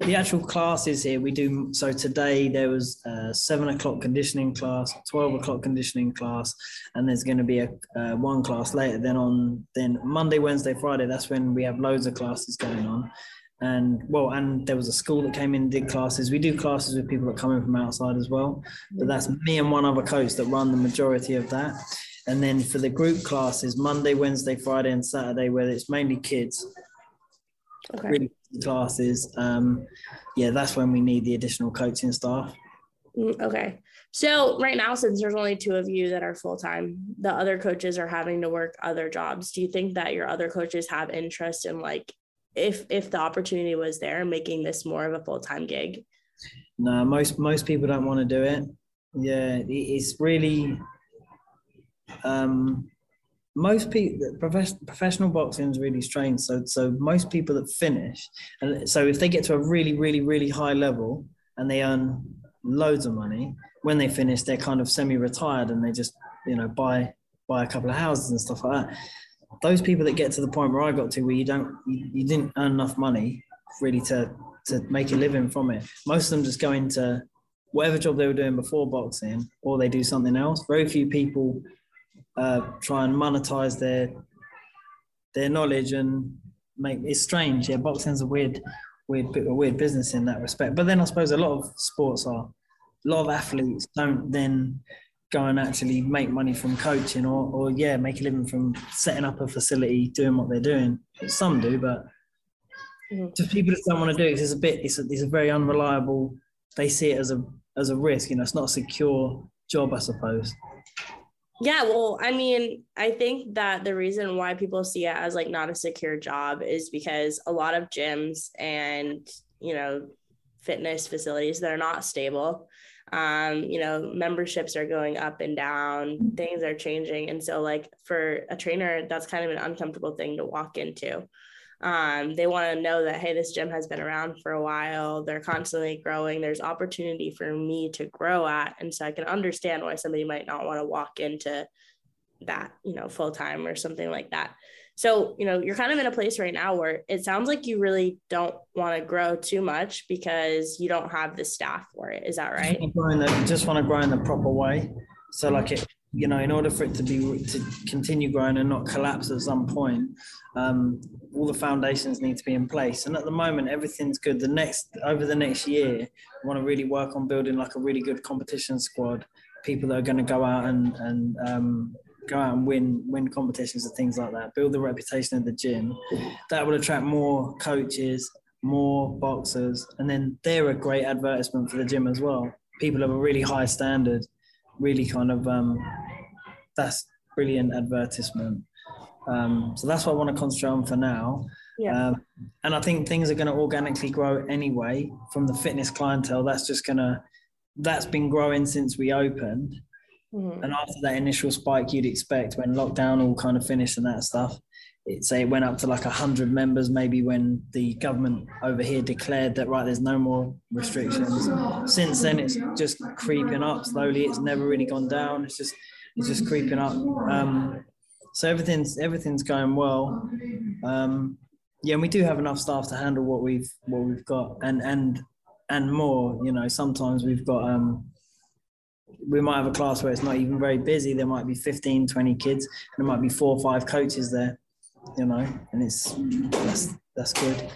the actual classes here we do so today there was a seven o'clock conditioning class 12 o'clock conditioning class and there's going to be a uh, one class later then on then monday wednesday friday that's when we have loads of classes going on. And well and there was a school that came in and did classes. We do classes with people that come in from outside as well but that's me and one other coach that run the majority of that. And then for the group classes monday wednesday friday and saturday where it's mainly kids okay. really classes, um, yeah, that's when we need the additional coaching staff. Mm, okay. So right now, since there's only two of you that are full time, the other coaches are having to work other jobs. Do you think that your other coaches have interest in like if if the opportunity was there, making this more of a full time gig? No, most most people don't want to do it. Yeah, it's really um most people professional boxing is really strange. So so most people that finish and so if they get to a really really really high level and they earn loads of money when they finish they're kind of semi-retired and they just you know buy buy a couple of houses and stuff like that. Those people that get to the point where i got to where you don't you, you didn't earn enough money really to to make a living from it. Most of them just go into whatever job they were doing before boxing or they do something else. Very few people uh, try and monetize their their knowledge and make it's strange. Yeah, boxing's a weird, weird, bit of weird business in that respect. But then I suppose a lot of sports are, a lot of athletes don't then go and actually make money from coaching or, or yeah, make a living from setting up a facility, doing what they're doing. Some do, but mm-hmm. just people that don't want to do it, it's a bit, it's a, it's a very unreliable. They see it as a as a risk. You know, it's not a secure job, I suppose. Yeah, well, I mean, I think that the reason why people see it as like not a secure job is because a lot of gyms and, you know, fitness facilities that are not stable. Um, you know, memberships are going up and down, things are changing. And so, like, for a trainer, that's kind of an uncomfortable thing to walk into. Um, they want to know that, hey, this gym has been around for a while. They're constantly growing. There's opportunity for me to grow at. And so I can understand why somebody might not want to walk into that, you know, full time or something like that. So, you know, you're kind of in a place right now where it sounds like you really don't want to grow too much because you don't have the staff for it. Is that right? Just want to grow in the proper way. So, like it, you know, in order for it to be to continue growing and not collapse at some point, um, all the foundations need to be in place. And at the moment, everything's good. The next over the next year, I want to really work on building like a really good competition squad, people that are going to go out and and um, go out and win win competitions and things like that. Build the reputation of the gym. That will attract more coaches, more boxers, and then they're a great advertisement for the gym as well. People of a really high standard, really kind of um, that's brilliant advertisement. Um, so that's what I want to concentrate on for now. Yeah. Um, and I think things are going to organically grow anyway from the fitness clientele. That's just going to, that's been growing since we opened. Mm-hmm. And after that initial spike you'd expect when lockdown all kind of finished and that stuff, it say it went up to like 100 members maybe when the government over here declared that right there's no more restrictions since then it's just creeping up slowly it's never really gone down it's just it's just creeping up um, so everything's everything's going well. Um, yeah, and we do have enough staff to handle what we've what we've got, and and and more. You know, sometimes we've got um, we might have a class where it's not even very busy. There might be 15, 20 kids, and there might be four or five coaches there. You know, and it's that's that's good.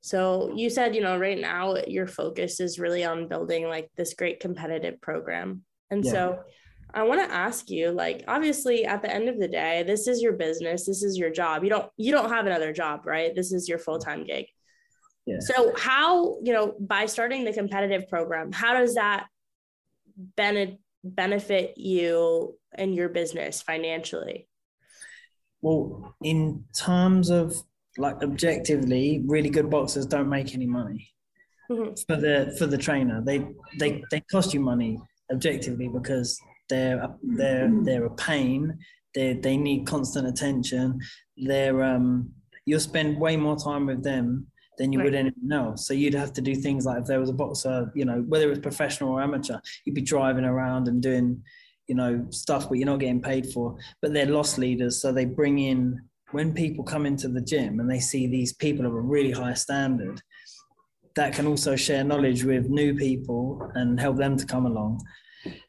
So you said, you know, right now your focus is really on building like this great competitive program. And yeah. so I want to ask you like obviously at the end of the day this is your business this is your job. You don't you don't have another job right? This is your full-time gig. Yeah. so how you know by starting the competitive program how does that bene- benefit you and your business financially? Well in terms of like objectively really good boxers don't make any money. Mm-hmm. for the for the trainer they they they cost you money objectively because they're they're they're a pain. They they need constant attention. They're um you'll spend way more time with them than you right. would anyone else. So you'd have to do things like if there was a boxer, you know, whether it was professional or amateur, you'd be driving around and doing, you know, stuff but you're not getting paid for. But they're loss leaders, so they bring in when people come into the gym and they see these people of a really high standard, that can also share knowledge with new people and help them to come along.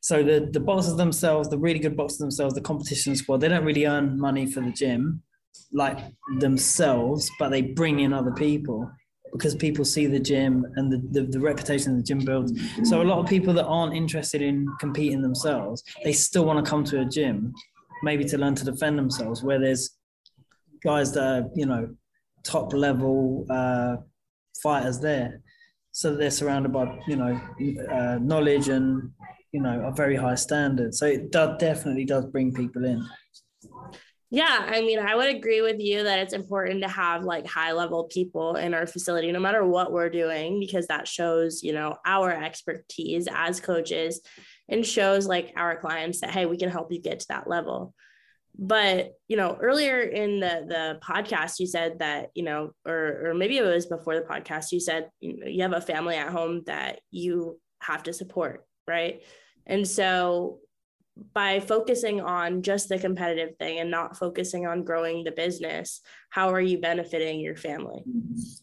So the the boxers themselves, the really good boxers themselves, the competition squad, they don't really earn money for the gym like themselves, but they bring in other people because people see the gym and the, the, the, reputation the gym builds. So a lot of people that aren't interested in competing themselves, they still want to come to a gym, maybe to learn to defend themselves, where there's guys that are, you know, top level uh, fighters there. So they're surrounded by, you know, uh, knowledge and you know a very high standard. So it does, definitely does bring people in. Yeah i mean i would agree with you that it's important to have like high level people in our facility no matter what we're doing because that shows you know our expertise as coaches and shows like our clients that hey we can help you get to that level. But you know earlier in the the podcast you said that you know or or maybe it was before the podcast you said you, know, you have a family at home that you have to support right? And so by focusing on just the competitive thing and not focusing on growing the business, how are you benefiting your family?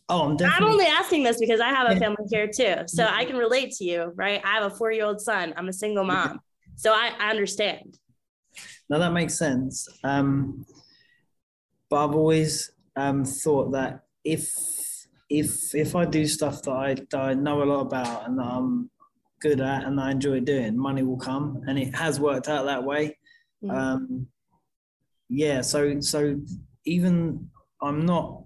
Oh, I'm, definitely- I'm only asking this because I have a family here too. So I can relate to you, right? I have a four year old son, I'm a single mom. So I, I understand. Now that makes sense. Um, but I've always um, thought that if if if I do stuff that I, that I know a lot about and that I'm good at and I enjoy doing, money will come, and it has worked out that way. Mm. Um, yeah, so so even I'm not.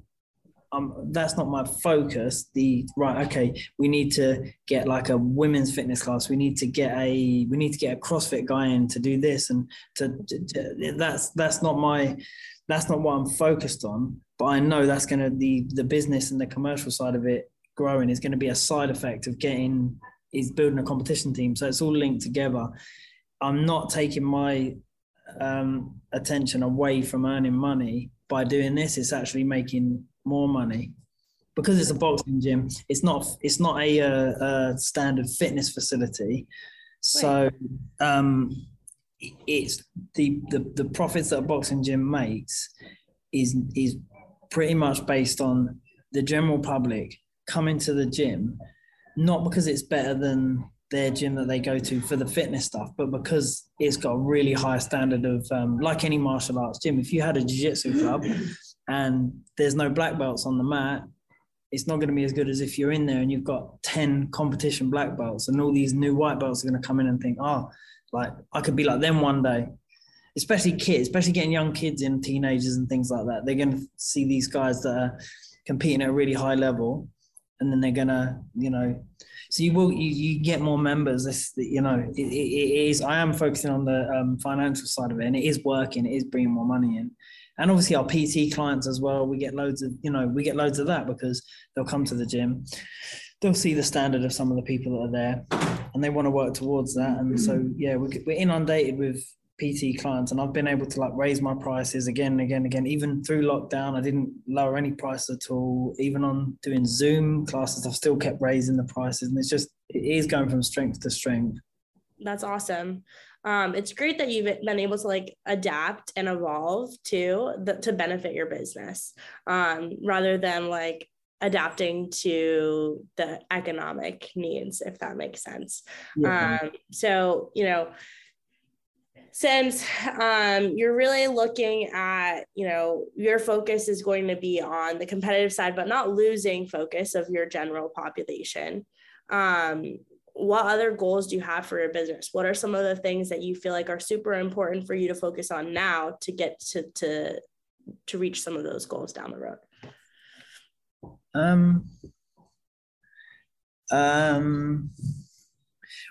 Um, that's not my focus. The right, okay, we need to get like a women's fitness class. We need to get a we need to get a CrossFit guy in to do this, and to, to, to that's that's not my that's not what I'm focused on. But I know that's going to the the business and the commercial side of it growing is going to be a side effect of getting is building a competition team. So it's all linked together. I'm not taking my um, attention away from earning money by doing this, it's actually making more money because it's a boxing gym. It's not it's not a, a standard fitness facility, so um, it's the, the the profits that a boxing gym makes is is pretty much based on the general public coming to the gym, not because it's better than their gym that they go to for the fitness stuff, but because it's got a really high standard of um, like any martial arts gym. If you had a jiu-jitsu club and there's no black belts on the mat, it's not going to be as good as if you're in there and you've got 10 competition black belts and all these new white belts are going to come in and think, oh, like I could be like them one day. Especially kids, especially getting young kids in, teenagers and things like that. They're going to see these guys that are competing at a really high level and then they're to, you know, so you will you, you get more members. This you know it, it, it is. I am focusing on the um, financial side of it, and it is working. It is bringing more money in, and obviously our PT clients as well. We get loads of you know we get loads of that because they'll come to the gym, they'll see the standard of some of the people that are there, and they want to work towards that. And so yeah, we're, we're inundated with PT clients, and I've been able to like raise my prices again and again and again. Even through lockdown, I didn't lower any price at all. Even on doing Zoom classes, I've still kept raising the prices, and it's just it is going from strength to strength. That's awesome. Um, it's great that you've been able to like adapt and evolve too the, to benefit your business um, rather than like adapting to the economic needs if that makes sense yeah. um, so you know since um, you're really looking at, you know, your focus is going to be on the competitive side, but not losing focus of your general population. Um, what other goals do you have for your business? What are some of the things that you feel like are super important for you to focus on now to get to to to reach some of those goals down the road? Um, um,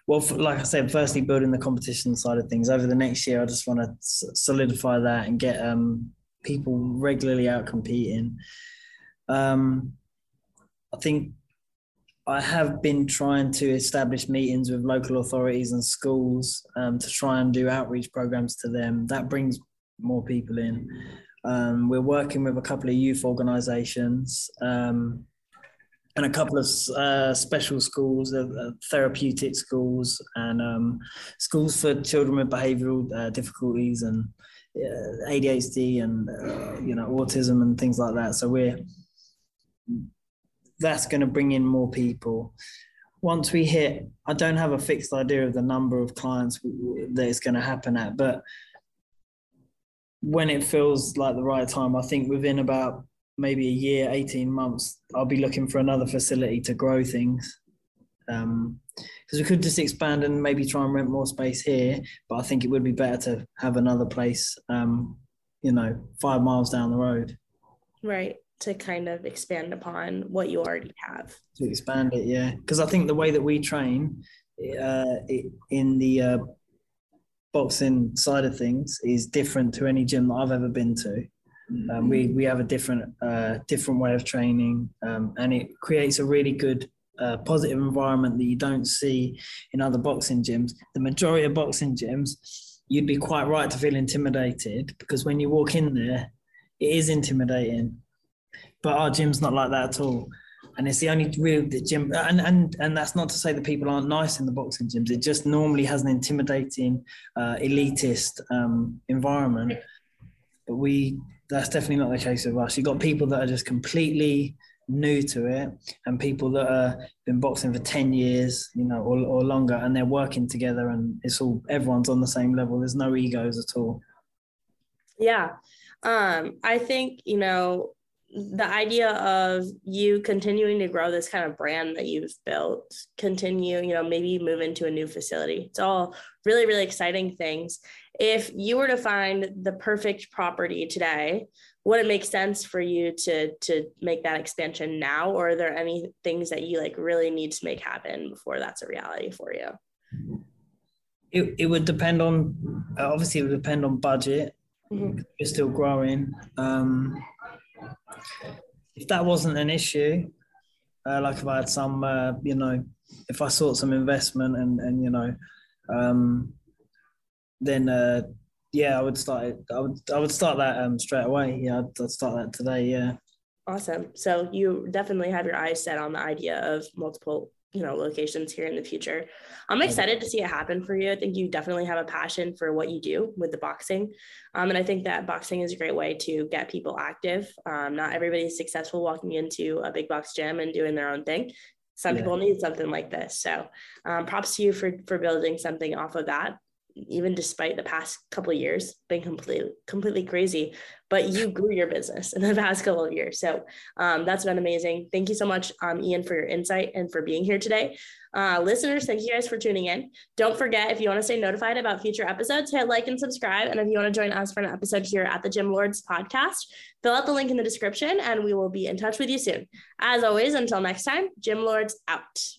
well, like I said, firstly, building the competition side of things. Over the next year, I just want to solidify that and get um, people regularly out competing. Um, I think I have been trying to establish meetings with local authorities and schools um, to try and do outreach programs to them. That brings more people in. Um, we're working with a couple of youth organisations. Um, and a couple of uh, special schools, uh, uh, therapeutic schools, and um, schools for children with behavioural uh, difficulties and uh, ADHD and uh, you know autism and things like that. So we're that's going to bring in more people. Once we hit, I don't have a fixed idea of the number of clients that it's going to happen at, but when it feels like the right time, I think within about maybe a year, 18 months, I'll be looking for another facility to grow things. Because um, we could just expand and maybe try and rent more space here, but I think it would be better to have another place, um, you know, five miles down the road. Right. To kind of expand upon what you already have. To expand it, yeah. Because I think the way that we train uh, in the uh, boxing side of things is different to any gym that I've ever been to. Um, we we have a different uh, different way of training, um, and it creates a really good uh, positive environment that you don't see in other boxing gyms. The majority of boxing gyms, you'd be quite right to feel intimidated because when you walk in there, it is intimidating. But our gym's not like that at all. And it's the only real gym, and, and and that's not to say that people aren't nice in the boxing gyms. It just normally has an intimidating, uh, elitist um, environment. But we that's definitely not the case with us. You've got people that are just completely new to it and people that have been boxing for 10 years, you know, or, or longer, and they're working together and it's all, everyone's on the same level. There's no egos at all. Yeah. Um, I think, you know, the idea of you continuing to grow this kind of brand that you've built, continue, you know, maybe move into a new facility. It's all really, really exciting things. If you were to find the perfect property today, would it make sense for you to to make that expansion now, or are there any things that you like really need to make happen before that's a reality for you? It, it would depend on obviously it would depend on budget. Mm-hmm. We're still growing. Um, if that wasn't an issue, uh, like if I had some, uh, you know, if I sought some investment and and you know, um, then uh, yeah, I would start it. I would I would start that um straight away. Yeah, I'd, I'd start that today. Yeah. Awesome. So you definitely have your eyes set on the idea of multiple you know locations here in the future. I'm excited to see it happen for you. I think you definitely have a passion for what you do with the boxing. Um, and i think that boxing is a great way to get people active. Um, not everybody's successful walking into a big box gym and doing their own thing. Some yeah. people need something like this. So um, props to you for for building something off of that even despite the past couple of years been completely completely crazy but you grew your business in the past couple of years. So um, that's been amazing. Thank you so much um, ian for your insight and for being here today. Uh, listeners thank you guys for tuning in. Don't forget if you want to stay notified about future episodes hit like and subscribe. And if you want to join us for an episode here at the gym lords podcast fill out the link in the description and we will be in touch with you soon. As always until next time gym lords out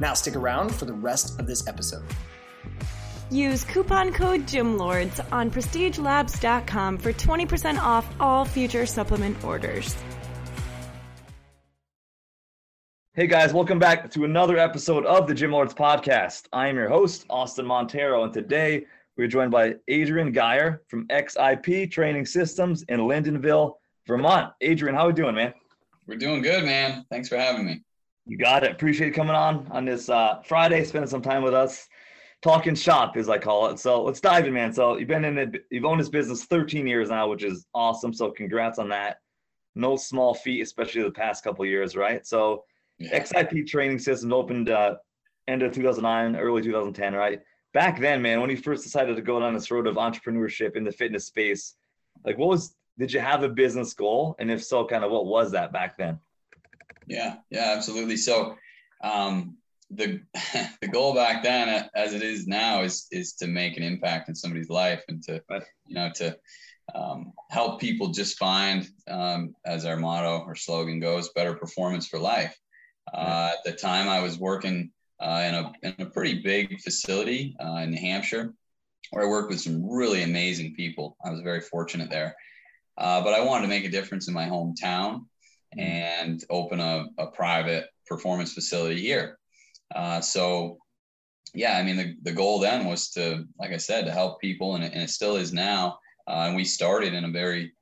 Now stick around for the rest of this episode. Use coupon code GYMLORDS on prestigelabs.com for 20% off all future supplement orders. Hey guys, welcome back to another episode of the Gym Lords podcast. I am your host, Austin Montero, and today we're joined by Adrian Guyer from XIP Training Systems in Lyndonville, Vermont. Adrian, how are we doing, man? We're doing good, man. Thanks for having me. You got it. Appreciate you coming on on this uh, Friday, spending some time with us, talking shop as I call it. So let's dive in, man. So you've been in it, you've owned this business 13 years now, which is awesome. So congrats on that. No small feat, especially the past couple years, right? So yeah. XIP Training Systems opened uh, end of 2009, early 2010, right? Back then, man, when you first decided to go down this road of entrepreneurship in the fitness space, like what was did you have a business goal, and if so, kind of what was that back then? Yeah, yeah, absolutely. So um, the the goal back then, as it is now, is is to make an impact in somebody's life and to you know to um, help people just find, um, as our motto or slogan goes, better performance for life. Uh, at the time, I was working uh, in a in a pretty big facility uh, in New Hampshire, where I worked with some really amazing people. I was very fortunate there. Uh, but I wanted to make a difference in my hometown and open a, a private performance facility here. Uh, so, yeah, I mean, the, the goal then was to, like I said, to help people, and it, and it still is now. Uh, and we started in a very,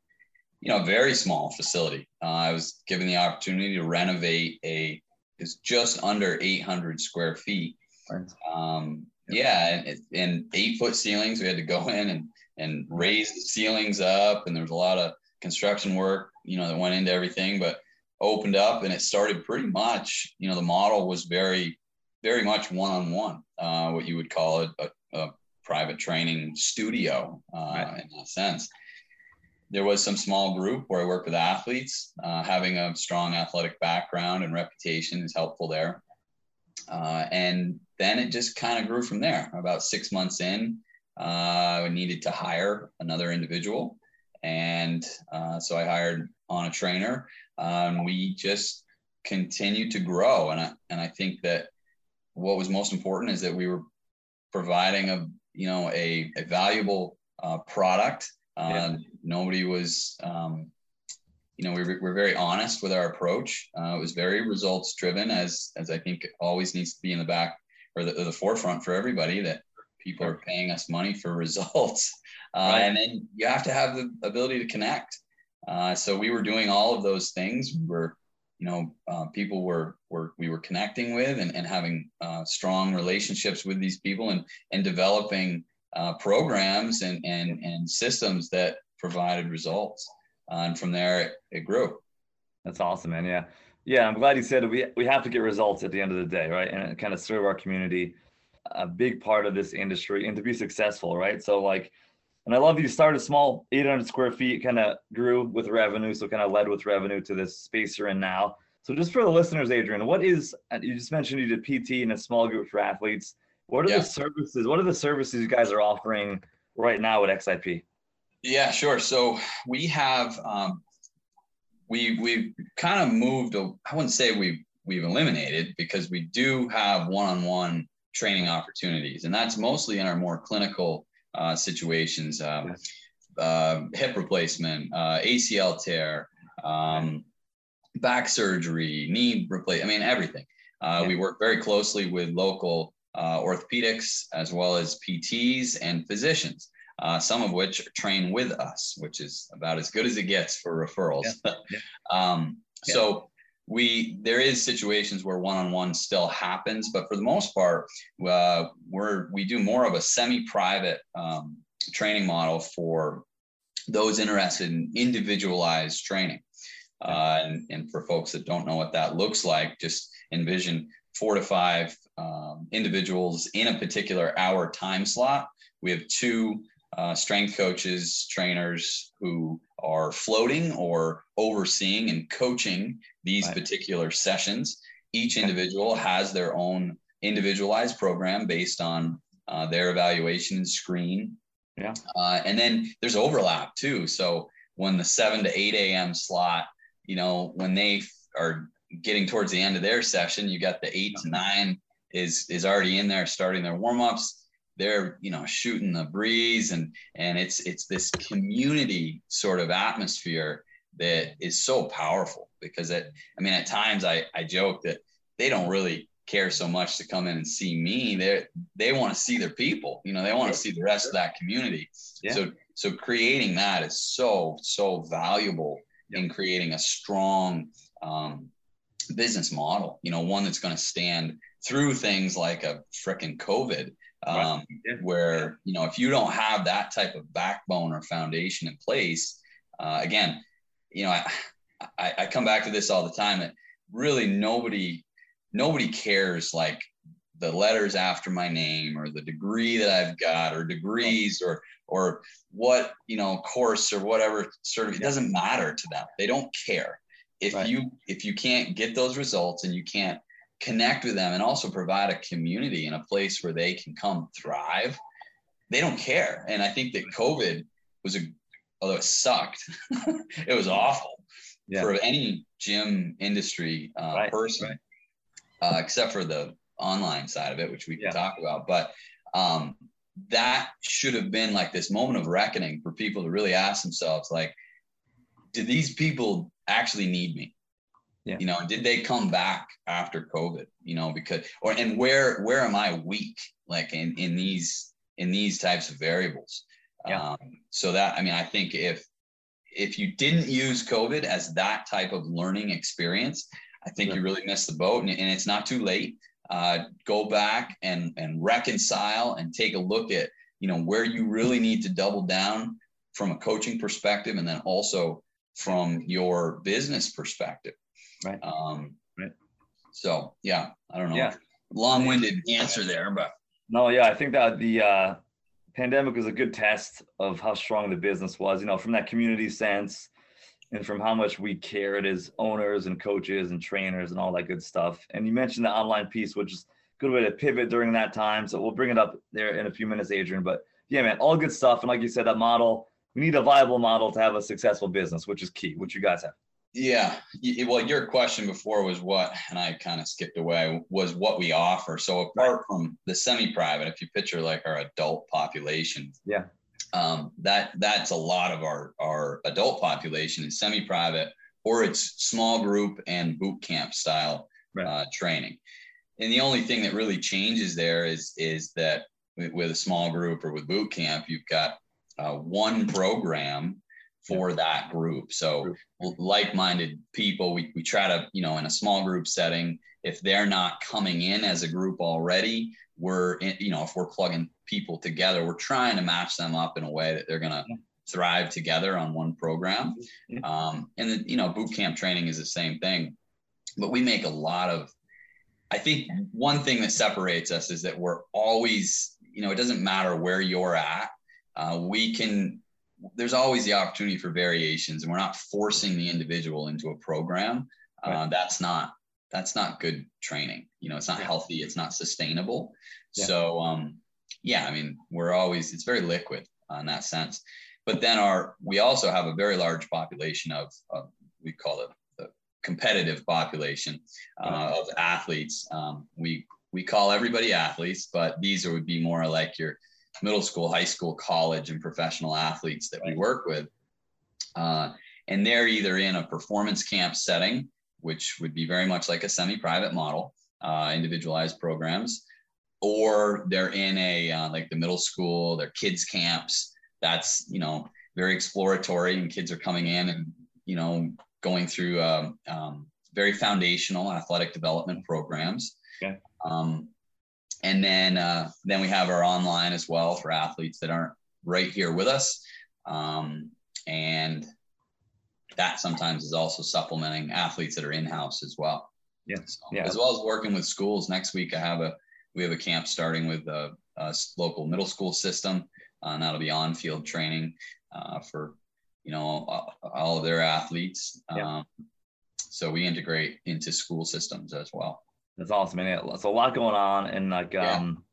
you know, very small facility. Uh, I was given the opportunity to renovate a, it's just under 800 square feet. Um, yeah, and, and eight foot ceilings. We had to go in and and raise the ceilings up, and there was a lot of construction work, you know, that went into everything, but opened up and it started pretty much, you know, the model was very, very much one-on-one, uh, what you would call it, a, a private training studio uh, right. in that sense. There was some small group where I worked with athletes. Uh, having a strong athletic background and reputation is helpful there. Uh, and then it just kind of grew from there. About six months in, uh, I needed to hire another individual. And uh, so I hired on a trainer. Um, we just continued to grow. And I, and I think that what was most important is that we were providing a, you know, a, a valuable uh, product. Uh, yeah. Nobody was, um, you know, we were, we're very honest with our approach. Uh, it was very results driven as, as I think always needs to be in the back or the, the forefront for everybody that people are paying us money for results. Uh, right. And then you have to have the ability to connect. Uh, so we were doing all of those things. We were, you know, uh, people were, were, we were connecting with and, and having uh, strong relationships with these people and, and developing uh, programs and, and, and systems that provided results. Uh, and from there, it, it grew. That's awesome, man. Yeah. Yeah. I'm glad you said we, we have to get results at the end of the day, right? And kind of serve our community, a big part of this industry and to be successful, right? So like, and I love you started small, 800 square feet, kind of grew with revenue. So kind of led with revenue to this space you're in now. So just for the listeners, Adrian, what is, you just mentioned you did PT in a small group for athletes. What are yeah. the services? What are the services you guys are offering right now at XIP? Yeah, sure. So we have, um, we, we've kind of moved, I wouldn't say we've, we've eliminated because we do have one-on-one training opportunities and that's mostly in our more clinical uh, situations, um, uh, hip replacement, uh, ACL tear, um, back surgery, knee replace. I mean, everything. Uh, we work very closely with local uh, orthopedics as well as PTs and physicians. Uh, some of which train with us, which is about as good as it gets for referrals. Yeah. Yeah. um, yeah. So we there is situations where one-on-one still happens, but for the most part, uh, we're we do more of a semi-private um, training model for those interested in individualized training. Uh, and, and for folks that don't know what that looks like, just envision four to five um, individuals in a particular hour time slot. We have two uh, strength coaches, trainers who are floating or overseeing and coaching these right. particular sessions. Each individual has their own individualized program based on uh, their evaluation and screen. Yeah. Uh, and then there's overlap too. So when the 7 to 8 a.m. slot, you know, when they are getting towards the end of their session, you got the 8 to 9 is is already in there starting their warm-ups they're you know shooting the breeze and and it's it's this community sort of atmosphere that is so powerful because it i mean at times i i joke that they don't really care so much to come in and see me. They they want to see their people you know they want to see the rest of that community. Yeah. so so creating that is so so valuable in creating a strong um, business model you know one that's going to stand through things like a freaking covid um, yeah. where you know if you don't have that type of backbone or foundation in place uh, again you know I, I, I come back to this all the time that really nobody nobody cares like the letters after my name or the degree that I've got or degrees or or what you know course or whatever sort of it doesn't matter to them they don't care if right. you if you can't get those results and you can't connect with them and also provide a community and a place where they can come thrive they don't care and i think that covid was a although it sucked it was awful yeah. for any gym industry uh, right. person right. Uh, except for the online side of it which we can yeah. talk about but um, that should have been like this moment of reckoning for people to really ask themselves like do these people actually need me yeah. You know, did they come back after COVID? You know, because or and where where am I weak like in in these in these types of variables? Yeah. Um, so that I mean, I think if if you didn't use COVID as that type of learning experience, I think you really missed the boat, and, and it's not too late. Uh, go back and and reconcile and take a look at you know where you really need to double down from a coaching perspective, and then also from your business perspective. Right. Um, right. So yeah, I don't know. Yeah. Long-winded answer there, but no, yeah, I think that the uh, pandemic was a good test of how strong the business was. You know, from that community sense, and from how much we cared as owners and coaches and trainers and all that good stuff. And you mentioned the online piece, which is a good way to pivot during that time. So we'll bring it up there in a few minutes, Adrian. But yeah, man, all good stuff. And like you said, that model, we need a viable model to have a successful business, which is key, which you guys have. Yeah. Well, your question before was what, and I kind of skipped away, was what we offer. So apart from the semi-private, if you picture like our adult population, yeah, um, that that's a lot of our our adult population is semi-private or it's small group and boot camp style right. uh, training. And the only thing that really changes there is is that with a small group or with boot camp, you've got uh, one program for that group. So like-minded people, we, we try to, you know, in a small group setting, if they're not coming in as a group already, we're, in, you know, if we're plugging people together, we're trying to match them up in a way that they're going to thrive together on one program. Um, and then, you know, boot camp training is the same thing. But we make a lot of, I think one thing that separates us is that we're always, you know, it doesn't matter where you're at. Uh, we can, there's always the opportunity for variations, and we're not forcing the individual into a program. Uh, right. That's not that's not good training. You know, it's not healthy. It's not sustainable. Yeah. So, um, yeah, I mean, we're always it's very liquid in that sense. But then our we also have a very large population of, of we call it the competitive population uh, of athletes. Um, we we call everybody athletes, but these would be more like your middle school, high school, college, and professional athletes that we work with. Uh, and they're either in a performance camp setting, which would be very much like a semi-private model, uh, individualized programs, or they're in a uh, like the middle school, their kids camps. That's you know very exploratory, and kids are coming in and you know going through um, um, very foundational athletic development programs. Okay. Um, and then uh, then we have our online as well for athletes that aren't right here with us, um, and that sometimes is also supplementing athletes that are in house as well. Yeah. So, yeah. As well as working with schools. Next week, I have a we have a camp starting with a, a local middle school system, uh, and that'll be on field training uh, for you know all of their athletes. Yeah. Um, so we integrate into school systems as well. That's awesome, man. It's a lot going on, and like um,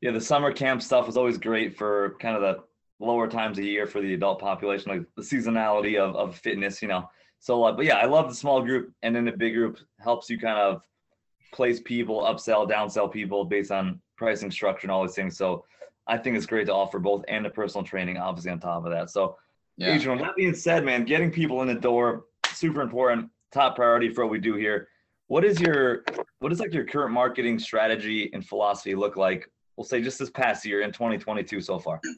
yeah. yeah, the summer camp stuff was always great for kind of the lower times a year for the adult population, like the seasonality of, of fitness, you know. So, uh, but yeah, I love the small group, and then the big group helps you kind of place people, upsell, downsell people based on pricing structure and all these things. So, I think it's great to offer both and the personal training, obviously on top of that. So, yeah. Adrian, that being said, man, getting people in the door super important, top priority for what we do here. What is your what does like your current marketing strategy and philosophy look like? We'll say just this past year in 2022 so far.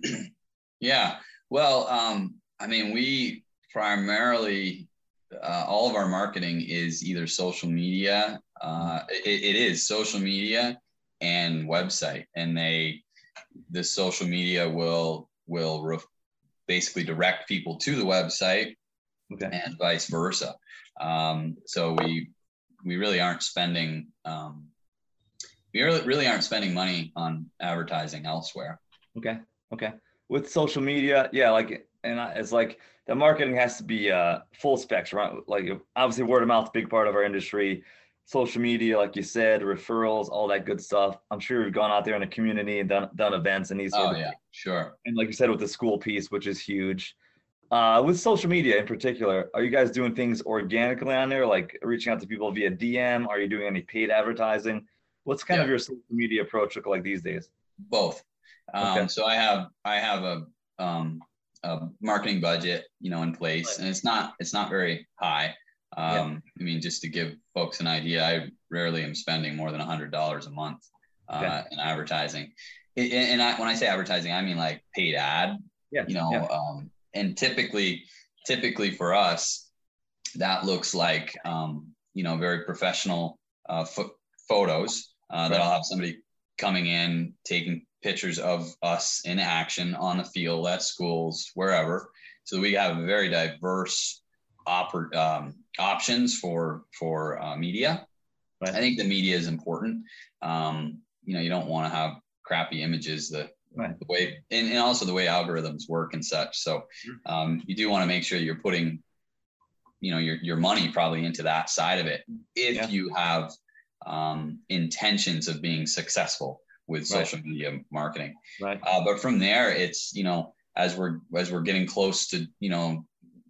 Yeah. Well, um, I mean, we primarily uh, all of our marketing is either social media. Uh, it, it is social media and website, and they the social media will will re- basically direct people to the website, okay. and vice versa. Um, so we we really aren't spending um, we really, really aren't spending money on advertising elsewhere. Okay. Okay with social media, yeah, like and it's like the marketing has to be uh, full spectrum. Right? Like obviously, word of mouth, big part of our industry. Social media, like you said, referrals, all that good stuff. I'm sure you've gone out there in the community and done done events and these. Oh yeah, things. sure. And like you said, with the school piece, which is huge. Uh, with social media in particular, are you guys doing things organically on there, like reaching out to people via DM? Are you doing any paid advertising? What's kind yeah. of your social media approach look like these days? Both. Um, okay. So I have I have a, um, a marketing budget, you know, in place, and it's not it's not very high. Um, yeah. I mean, just to give folks an idea, I rarely am spending more than a hundred dollars a month uh, okay. in advertising. It, and I, when I say advertising, I mean like paid ad. Yeah. You know, yeah. Um, and typically, typically for us, that looks like um, you know very professional uh, fo- photos uh, right. that I'll have somebody coming in taking pictures of us in action on the field at schools wherever so we have very diverse oper- um, options for for uh, media right. i think the media is important um, you know you don't want to have crappy images the, right. the way and, and also the way algorithms work and such so um, you do want to make sure you're putting you know your, your money probably into that side of it if yeah. you have um, intentions of being successful with right. social media marketing. Right. Uh, but from there, it's you know as we're as we're getting close to you know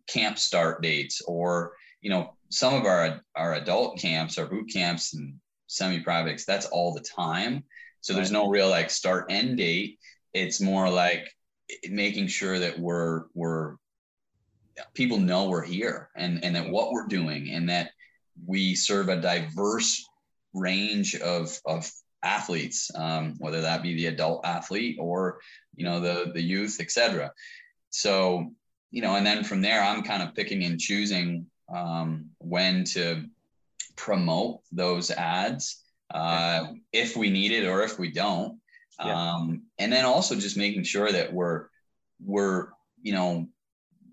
camp start dates or you know some of our our adult camps, our boot camps and semi-privates, that's all the time. So right. there's no real like start end date. It's more like making sure that we're we're people know we're here and and that what we're doing and that we serve a diverse range of of athletes, um, whether that be the adult athlete or you know the the youth, etc. So you know, and then from there, I'm kind of picking and choosing um, when to promote those ads uh, if we need it or if we don't. Yeah. Um, and then also just making sure that we're we're you know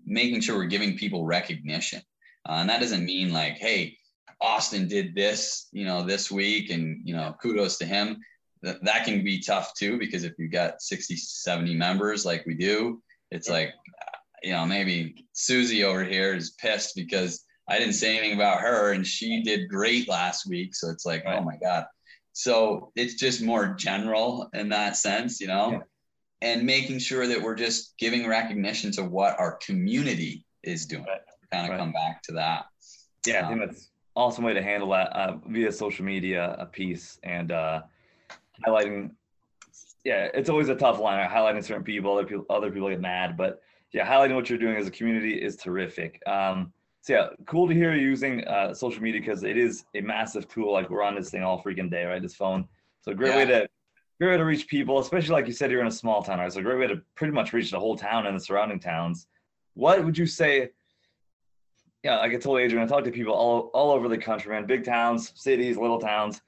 making sure we're giving people recognition. Uh, and that doesn't mean like, hey, Austin did this, you know, this week, and you know, kudos to him. That that can be tough too because if you've got 60, 70 members like we do, it's like, you know, maybe Susie over here is pissed because I didn't say anything about her and she did great last week. So it's like, oh right. oh my God. So it's just more general in that sense, you know, yeah. and making sure that we're just giving recognition to what our community is doing. Right. Kind of right. come back to that. Yeah, um, I think that's awesome way to handle that uh, via social media a piece and uh, highlighting. Yeah, it's always a tough line. Highlighting certain people, other people, other people get mad, but yeah, highlighting what you're doing as a community is terrific. Um, so yeah, cool to hear you using uh, social media because it is a massive tool. Like we're on this thing all freaking day, right? This phone. So great yeah. way to great way to reach people, especially like you said, you're in a small town, right? So a great way to pretty much reach the whole town and the surrounding towns. What would you say? Yeah, like I told Adrian, I talk to people all all over the country, man. Big towns, cities, little towns.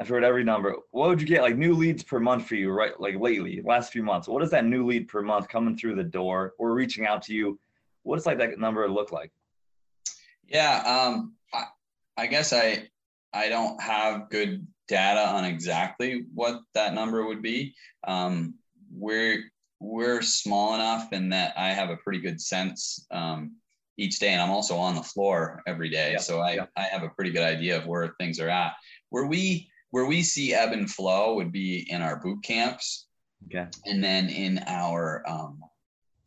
I've heard every number. What would you get like new leads per month for you, right? Like lately, last few months. What is that new lead per month coming through the door or reaching out to you? What does like that number look like? Yeah, um, I, I guess I I don't have good data on exactly what that number would be. Um, we're we're small enough in that I have a pretty good sense um, each day, and I'm also on the floor every day, yeah. so I yeah. I have a pretty good idea of where things are at. Where we where we see ebb and flow would be in our boot camps, okay, and then in our um,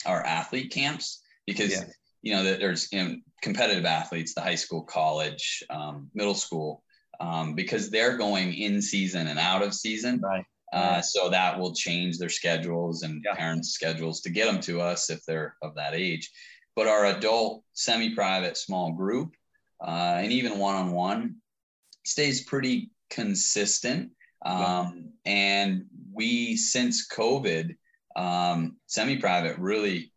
our athlete camps because. Yeah you know, that there's you know, competitive athletes, the high school, college, um, middle school, um, because they're going in season and out of season. Right. Uh, so that will change their schedules and yeah. parents' schedules to get them to us if they're of that age. But our adult, semi-private, small group, uh, and even one-on-one, stays pretty consistent. Um, yeah. And we, since COVID, um, semi-private really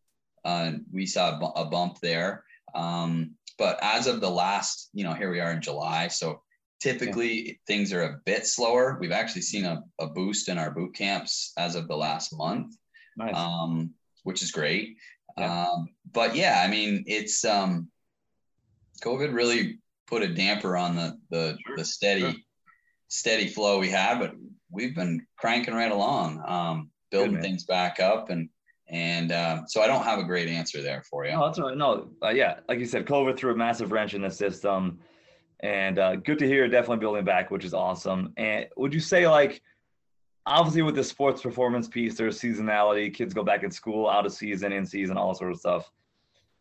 uh, we saw a bump there. Um, but as of the last, you know, here we are in July. So typically yeah. things are a bit slower. We've actually seen a, a, boost in our boot camps as of the last month, nice. um, which is great. Yeah. Um, but yeah, I mean, it's um, COVID really put a damper on the the, sure. the steady sure. steady flow we had, but we've been cranking right along, um, building Good, things back up and and uh, so I don't have a great answer there for you. No, that's right. No, uh, yeah, like you said, COVID threw a massive wrench in the system, and uh, good to hear. Definitely building back, which is awesome. And would you say like, obviously with the sports performance piece, there's seasonality. Kids go back in school, out of season, in season, all sort of stuff.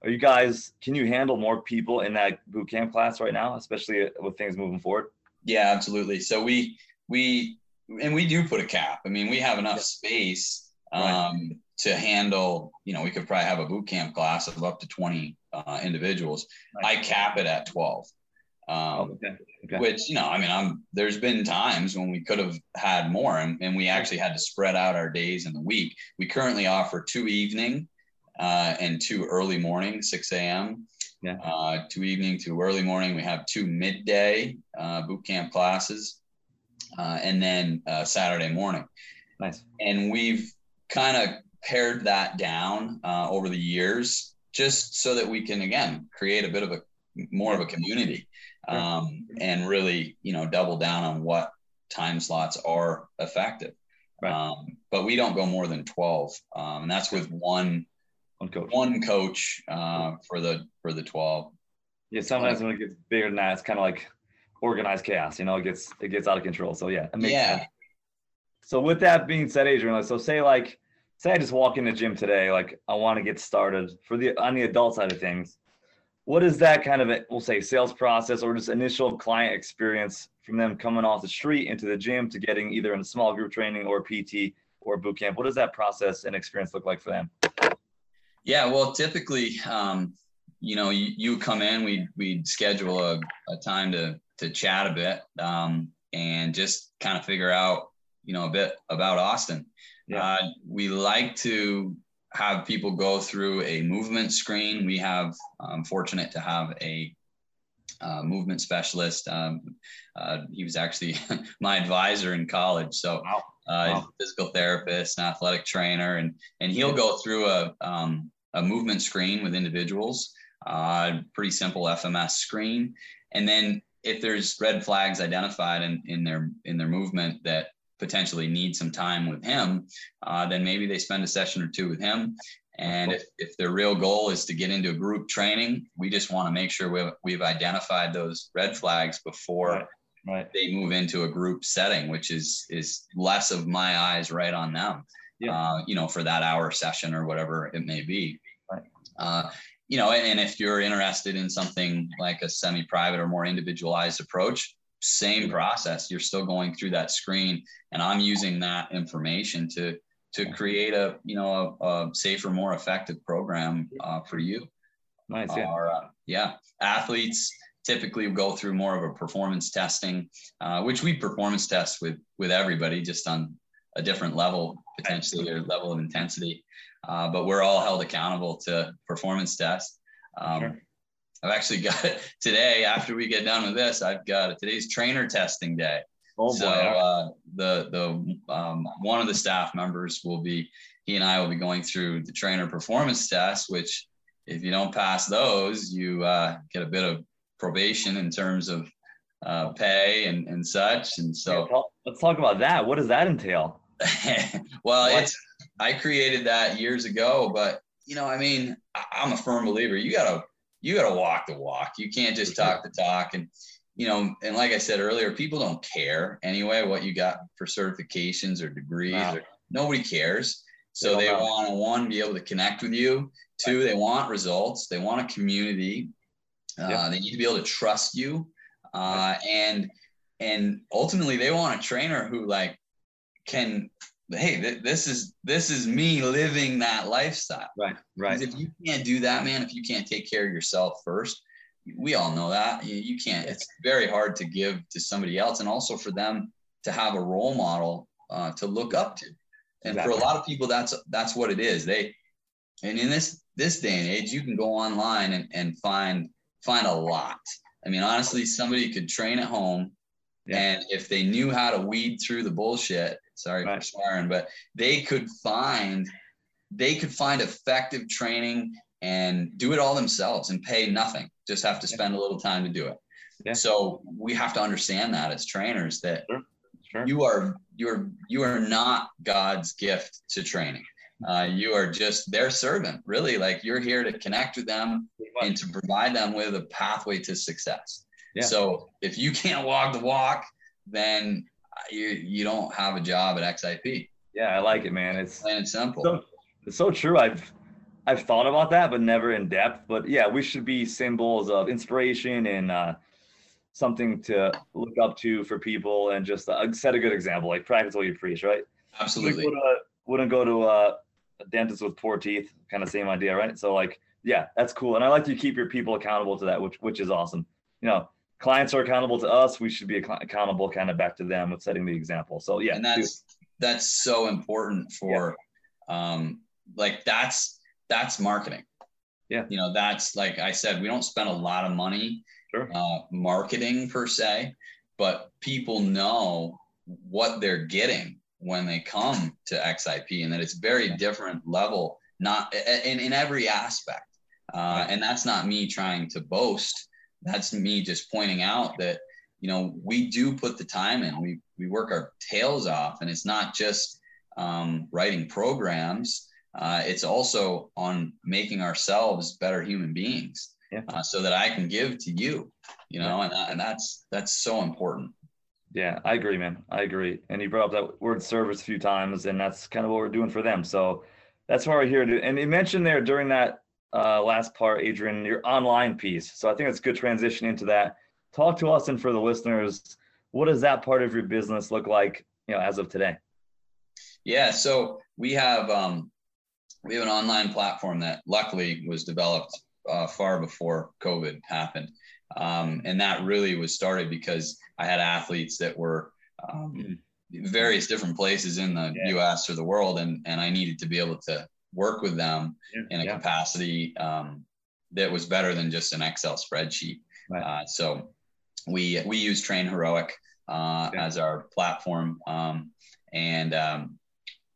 Are you guys? Can you handle more people in that boot camp class right now, especially with things moving forward? Yeah, absolutely. So we we and we do put a cap. I mean, we have enough space. Um, right to handle, you know, we could probably have a boot camp class of up to 20 uh, individuals. Right. I cap it at 12. Um, oh, okay. Okay. Which, you know, I mean, I'm, there's been times when we could have had more and, and we actually had to spread out our days in the week. We currently offer two evening uh, and two early morning, 6 a.m. Yeah. Uh, two evening, two early morning. We have two midday uh, boot camp classes uh, and then uh, Saturday morning. Nice. And we've kind of pared that down uh, over the years just so that we can again create a bit of a more of a community um, and really you know double down on what time slots are effective. Right. um, but we don't go more than 12 um, and that's with one one coach. one coach uh, for the for the 12 yeah sometimes when it gets bigger than that it's kind of like organized chaos you know it gets it gets out of control. So yeah yeah. sense. so with that being said adrian so say like say I just walk in the gym today, like I want to get started for the on the adult side of things. What is that kind of a, we'll say sales process or just initial client experience from them coming off the street into the gym to getting either in a small group training or PT or boot camp? What does that process and experience look like for them? Yeah, well, typically, um, you know, you, you come in, we we'd schedule a, a time to to chat a bit um, and just kind of figure out, you know, a bit about Austin. Yeah. Uh, we like to have people go through a movement screen. We have, I'm fortunate to have a uh, movement specialist. Um, uh, he was actually my advisor in college. So, wow. Uh, wow. physical therapist and athletic trainer, and and he'll go through a um, a movement screen with individuals, uh, pretty simple FMS screen. And then if there's red flags identified in, in their in their movement that potentially need some time with him, uh, then maybe they spend a session or two with him. And if, if their real goal is to get into a group training, we just want to make sure we've, we've identified those red flags before Right, right. they move into a group setting, which is is less of my eyes right on them. Yeah. Uh, you know, for that hour session or whatever it may be. Right. Uh, you know, and if you're interested in something like a semi-private or more individualized approach, same process. You're still going through that screen, and I'm using that information to to create a you know a, a safer, more effective program uh, for you. Nice. Yeah. Or uh, yeah, athletes typically go through more of a performance testing, uh, which we performance test with with everybody, just on a different level potentially or level of intensity. Uh, but we're all held accountable to performance tests. Um, Sure. I've actually got it today after we get done with this, I've got today's trainer testing day. Oh boy. so uh, the the um, one of the staff members will be he and I will be going through the trainer performance test, which if you don't pass those, you uh, get a bit of probation in terms of uh, pay and, and such. And Yeah, so, talk- let's talk about that. What does that entail? well, What? it's I created that years ago, but you know, I mean, I, I'm a firm believer. You gotta you gotta walk the walk. You can't just talk the talk. And you know, and like I said earlier, people don't care anyway what you got for certifications or degrees. No. Or, nobody cares. So don't they want to one be able to connect with you. Two, they want results. They want a community. Uh. They need to be able to trust you, uh, and and ultimately they want a trainer who like can hey th- this is this is me living that lifestyle. Right. Right. If you can't do that, man, if you can't take care of yourself first, we all know that you, you can't. It's very hard to give to somebody else, and also for them to have a role model uh, to look up to. And for a lot of people, that's that's what it is. They and in this this day and age, you can go online and, and find find a lot. I mean, honestly, somebody could train at home, Yeah. and if they knew how to weed through the bullshit, sorry for Right. swearing, but they could find they could find effective training and do it all themselves and pay nothing. Just have to spend a little time to do it. Yeah. So we have to understand that as trainers that Sure. you are you're you are not God's gift to training. Uh, you are just their servant, really. Like you're here to connect with them and to provide them with a pathway to success. Yeah. So if you can't walk the walk, then you you don't have a job at XIP. Yeah, I like it, man. It's Plain and simple. so it's so true. I've I've thought about that, but never in depth. But yeah, we should be symbols of inspiration and uh, something to look up to for people, and just uh, set a good example. Like practice what you preach, right? Absolutely. Wouldn't go to, wouldn't go to uh, a dentist with poor teeth. Kind of same idea, right? So like, yeah, that's cool, and I like to keep your people accountable to that, which which is awesome. You know, clients are accountable to us. We should be accountable, kind of back to them with setting the example. So yeah, and that's that's so important for um like that's that's marketing Yeah. you know that's like i said we don't spend a lot of money Sure. uh marketing per se but people know what they're getting when they come to xip and that it's very different level not in, in every aspect uh, and that's not me trying to boast that's me just pointing out that you know we do put the time in we we work our tails off and it's not just um, writing programs uh, it's also on making ourselves better human beings Yeah. uh, so that i can give to you you know and, and that's that's so important Yeah, I agree, man. I agree. And you brought up that word service a few times, and that's kind of what we're doing for them. So that's why we're here to. And you mentioned there during that uh, last part, Adrian, your online piece. So I think it's a good transition into that. Talk to us and for the listeners, what does that part of your business look like, you know, as of today? Yeah, so we have um, we have an online platform that luckily was developed uh, far before COVID happened, um, and that really was started because I had athletes that were um, various different places in the Yeah. U.S. or the world, and and I needed to be able to work with them in a Yeah. capacity um, that was better than just an Excel spreadsheet. Right. Uh, so we we use TrainHeroic uh, Okay. as our platform, um, and um,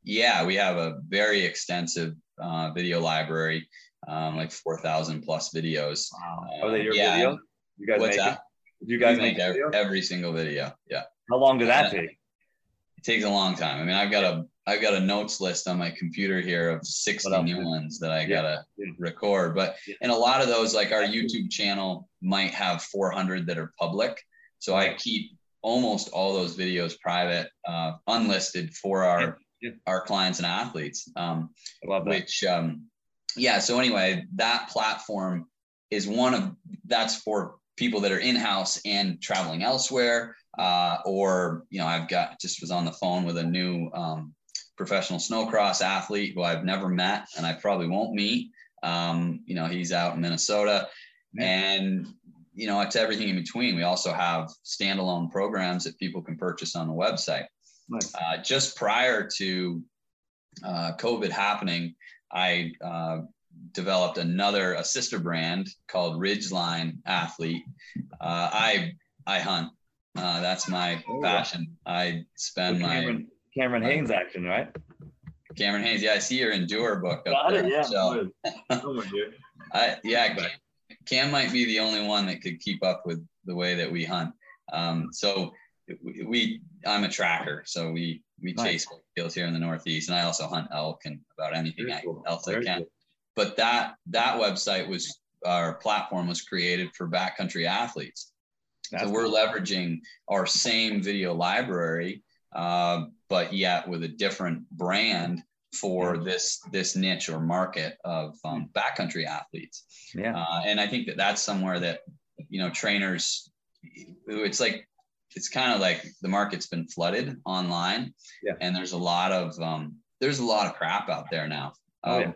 yeah, we have a very extensive uh, video library. um, like 4,000 plus videos. Wow. Are they Uh, your yeah. videos? You guys What's make that? it? Do you guys We make make every, every single video. Yeah. How long did that take? It takes a long time. I mean, I've got a I've got a notes list on my computer here of 60 What new ones that I Yeah. gotta Yeah. record. But and a lot of those, like our YouTube channel, might have 400 that are public. So I keep almost all those videos private, uh, unlisted for our Yeah. our clients and athletes. Um, I love that. which um yeah so anyway that platform is one of that's for people that are in-house and traveling elsewhere uh or you know i've got just was on the phone with a new um professional snowcross athlete who i've never met and i probably won't meet um you know he's out in minnesota and you know it's everything in between we also have standalone programs that people can purchase on the website Nice. uh, just prior to uh, COVID happening, I uh, developed another a sister brand called Ridgeline Athlete. Uh, I I hunt. Uh, that's my Oh, passion. I spend my Cameron, Hanes action, right? Cameron Hanes. Yeah, I see your Endure book up Got there. it. Yeah. So. I yeah, Cam, Cam might be the only one that could keep up with the way that we hunt. Um, so we, I'm a tracker, so we we Nice. chase kills here in the Northeast, and I also hunt elk and about anything I, cool. else I can. cool. But that that website was our platform was created for backcountry athletes. That's so we're cool. leveraging our same video library, uh, but yet with a different brand for this this niche or market of um, backcountry athletes. Yeah. Uh, and I think that that's somewhere that you know trainers. It's like it's kind of like the market's been flooded online, Yeah. and there's a lot of um, there's a lot of crap out there now. Oh, Uh, yeah.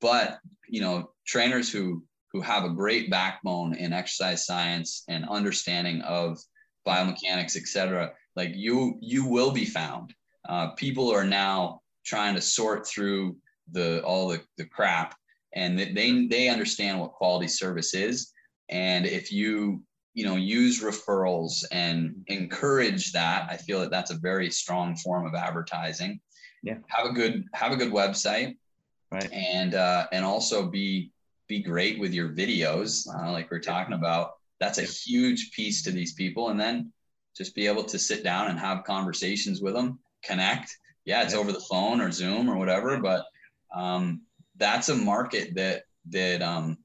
But you know, trainers who who have a great backbone in exercise science and understanding of biomechanics, et cetera, like you you will be found. Uh, people are now trying to sort through the all the, the crap and they- they they understand what quality service is. And if you you know use referrals and encourage that i feel that that's a very strong form of advertising. Yeah. have a good have a good website. Right. and uh and also be be great with your videos. Uh, like we're talking about that's a huge piece to these people. And then just be able to sit down and have conversations with them connect. Yeah it's over the phone or zoom or whatever but um that's a market that that um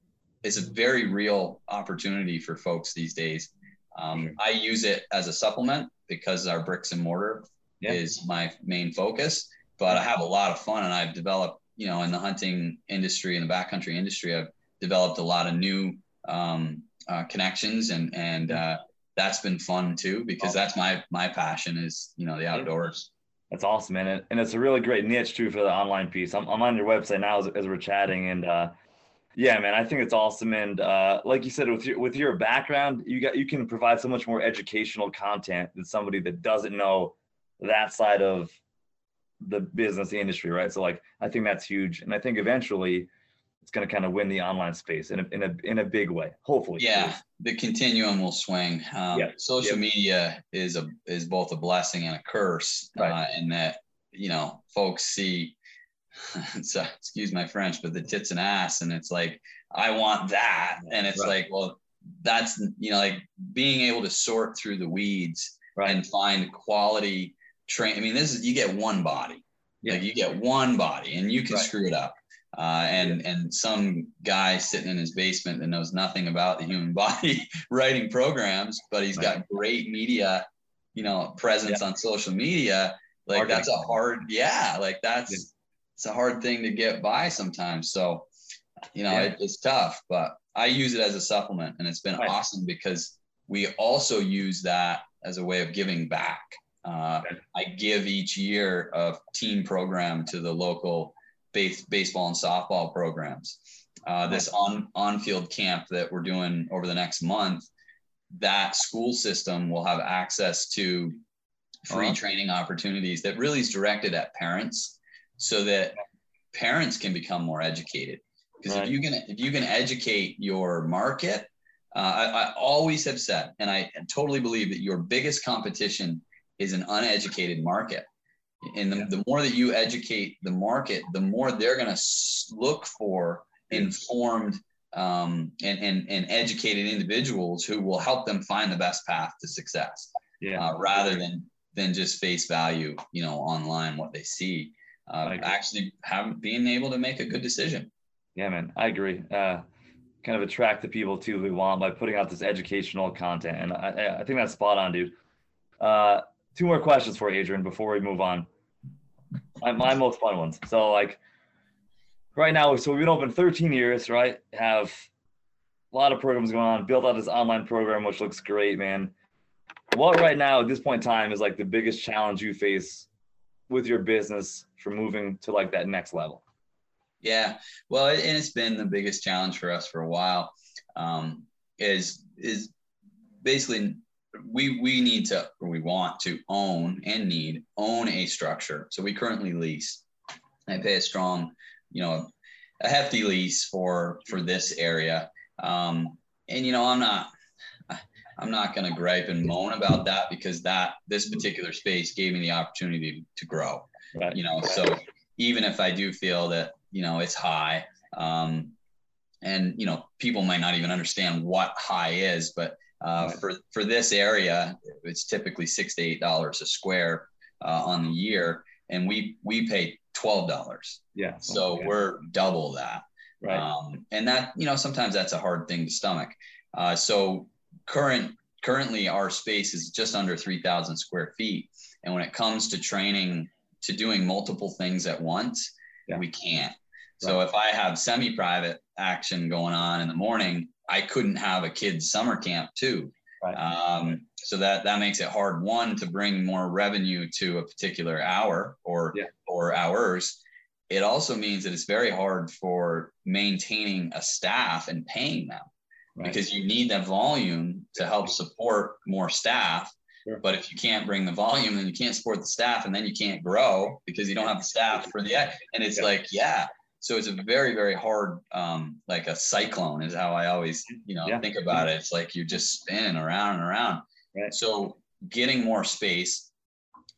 is a very real opportunity for folks these days. Um, i use it as a supplement because our bricks and mortar Yeah. is my main focus but i have a lot of fun and i've developed you know in the hunting industry and the backcountry industry i've developed a lot of new um, uh, connections and and uh, that's been fun too because that's my my passion is you know the outdoors That's awesome, man. And, it's a really great niche too for the online piece. I'm, I'm on your website now as, as we're chatting, and uh, yeah, man, I think it's awesome. And uh, like you said, with your with your background, you got you can provide so much more educational content than somebody that doesn't know that side of the business, industry, right? So like, I think that's huge, and I think eventually it's going to kind of win the online space in a in a in a big way, hopefully. yeah the continuum will swing um, Yeah. social media is a is both a blessing and a curse Right. uh, in that you know folks see so excuse my french but the tits and ass and it's like i want that and it's Right. like well that's you know like being able to sort through the weeds Right. and find quality train i mean this is you get one body Yeah. like you get one body and you can Right. screw it up uh, and and some guy sitting in his basement that knows nothing about the human body writing programs, but he's got great media, you know, presence on social media. Like that's a hard, yeah, like that's Yeah. it's a hard thing to get by sometimes. So, you know, Yeah. it, it's tough, but I use it as a supplement, and it's been Right. awesome because we also use that as a way of giving back. Uh, I give each year a team program to the local base, baseball and softball programs. Uh, this on on field camp that we're doing over the next month, that school system will have access to free Uh-huh. training opportunities that really is directed at parents, so that parents can become more educated. Because Right. if you can if you can educate your market, uh, I, I always have said, and I totally believe that your biggest competition is an uneducated market. And the, Yeah. the more that you educate the market, the more they're going to look for informed um, and, and, and educated individuals who will help them find the best path to success Yeah. uh, rather than than just face value you know online what they see uh, actually have being able to make a good decision Yeah, man, I agree. Uh, kind of attract the people to who we want by putting out this educational content, and I, I- I think that's spot on, dude. Uh, two more questions for Adrian before we move on. My, my most fun ones. So, like, right now, so we've been open 13 years, right? Have a lot of programs going on. Built out this online program, which looks great, man. What right now at this point in time is like the biggest challenge you face with your business for moving to like that next level? Yeah, well, and it's been the biggest challenge for us for a while. Um, is is basically we we need to or we want to own and need own a structure. So we currently lease. I pay a strong, you know, a hefty lease for for this area. Um, and you know, I'm not I'm not going to gripe and moan about that because that this particular space gave me the opportunity to grow. Right. You know, so even if I do feel that you know it's high, um, and you know people might not even understand what high is, but uh, Right. for for this area, it's typically six to eight dollars a square uh, on the year, and we we pay twelve dollars. Yeah. So yeah, we're double that. right. Um, and that, you know, sometimes that's a hard thing to stomach. Uh, so current, currently our space is just under 3000 square feet. And when it comes to training, to doing multiple things at once, Yeah. we can't. So if I have semi-private action going on in the morning, I couldn't have a kid's summer camp too. Right. Um, so that that makes it hard. One to bring more revenue to a particular hour or Yeah. or hours. It also means that it's very hard for maintaining a staff and paying them right. because you need that volume to help support more staff. Sure. But if you can't bring the volume, then you can't support the staff, and then you can't grow because you don't have the staff for the. And it's Yeah. like, yeah. So it's a very, very hard, um, like a cyclone is how I always, you know, Yeah. think about it. It's like you're just spinning around and around. Right. So getting more space,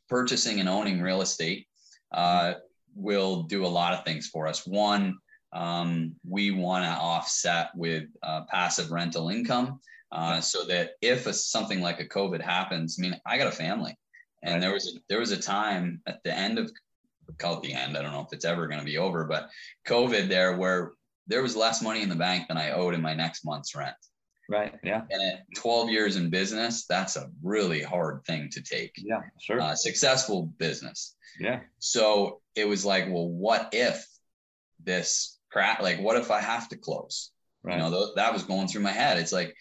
purchasing and owning real estate, uh, will do a lot of things for us. One, um, we want to offset with uh, passive rental income uh, so that if a, something like a COVID happens, I mean, I got a family, and there was a, there was a time at the end of call it the end. I don't know if it's ever going to be over, but COVID there where there was less money in the bank than I owed in my next month's rent. Right. Yeah. And at 12 years in business, that's a really hard thing to take. Yeah. Sure. Uh, successful business. yeah. So it was like, well, what if this crap? Like, what if I have to close? Right. You know, th- that was going through my head. It's like,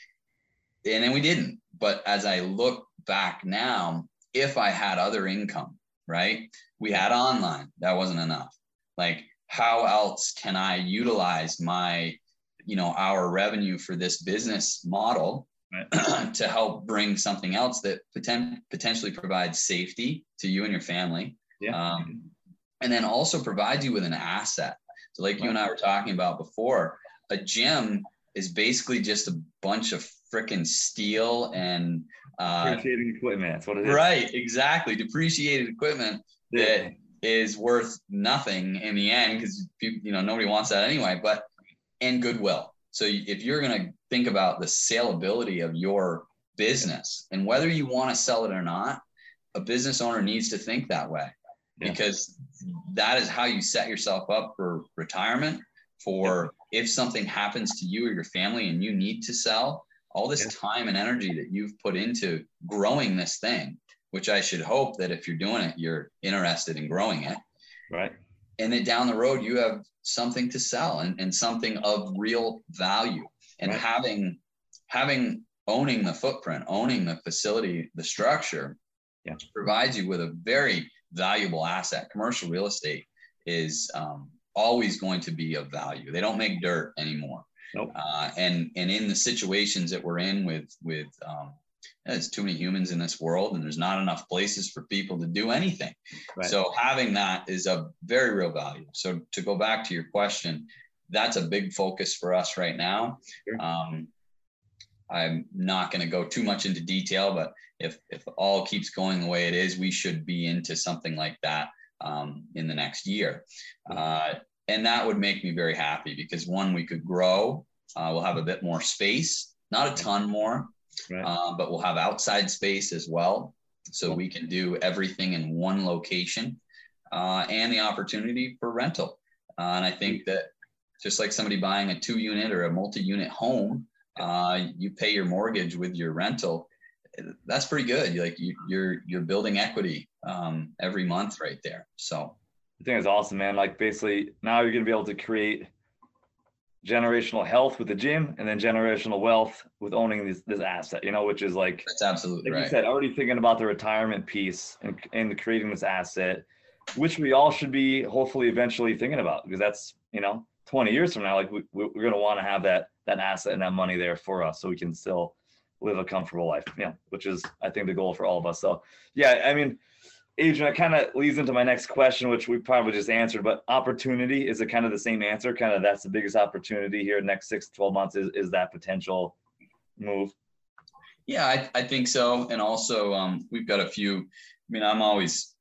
and then we didn't. But as I look back now, if I had other income, right? We had online, that wasn't enough. Like, how else can I utilize my, you know, our revenue for this business model Right. to help bring something else that poten- potentially provides safety to you and your family? Yeah. Um, and then also provides you with an asset. So, like you and I were talking about before, a gym is basically just a bunch of freaking steel and uh, Appreciating equipment. That's what it is. right, exactly, depreciated equipment Yeah. that is worth nothing in the end because you know nobody wants that anyway. But and goodwill. So if you're going to think about the saleability of your business and whether you want to sell it or not, a business owner needs to think that way Yeah. because that is how you set yourself up for retirement. For if something happens to you or your family and you need to sell, all this Yeah. time and energy that you've put into growing this thing, which I should hope that if you're doing it, you're interested in growing it Right. and then down the road you have something to sell and, and something of real value and Right. having having owning the footprint owning the facility the structure Yeah. provides you with a very valuable asset commercial real estate is um, always going to be of value they don't make dirt anymore Nope. uh, and and in the situations that we're in with with um, there's too many humans in this world and there's not enough places for people to do anything Right. so having that is a very real value. So to go back to your question, that's a big focus for us right now. Sure. Um, I'm not going to go too much into detail, but if if all keeps going the way it is, we should be into something like that um, in the next year. Uh, and that would make me very happy because one, we could grow. Uh, we'll have a bit more space, not a ton more, right. uh, but we'll have outside space as well. So we can do everything in one location uh, and the opportunity for rental. Uh, and I think that just like somebody buying a two unit or a multi unit home, uh, you pay your mortgage with your rental. That's pretty good. Like you, you're you're building equity um, every month right there. So I think it's awesome, man. Like basically now you're gonna be able to create generational health with the gym and then generational wealth with owning this this asset, you know, which is like that's absolutely like right. you said, already thinking about the retirement piece and, and creating this asset, which we all should be hopefully eventually thinking about because that's, you know, 20 years from now, like we, we're going to want to have that, that asset and that money there for us so we can still live a comfortable life. Yeah. Which is, I think the goal for all of us. So yeah, I mean, Adrian, it kind of leads into my next question, which we probably just answered, but opportunity is it kind of the same answer? Kind of that's the biggest opportunity here next six to 12 months is, is that potential move? Yeah, I, I think so. And also, um, we've got a few. I mean, I'm always,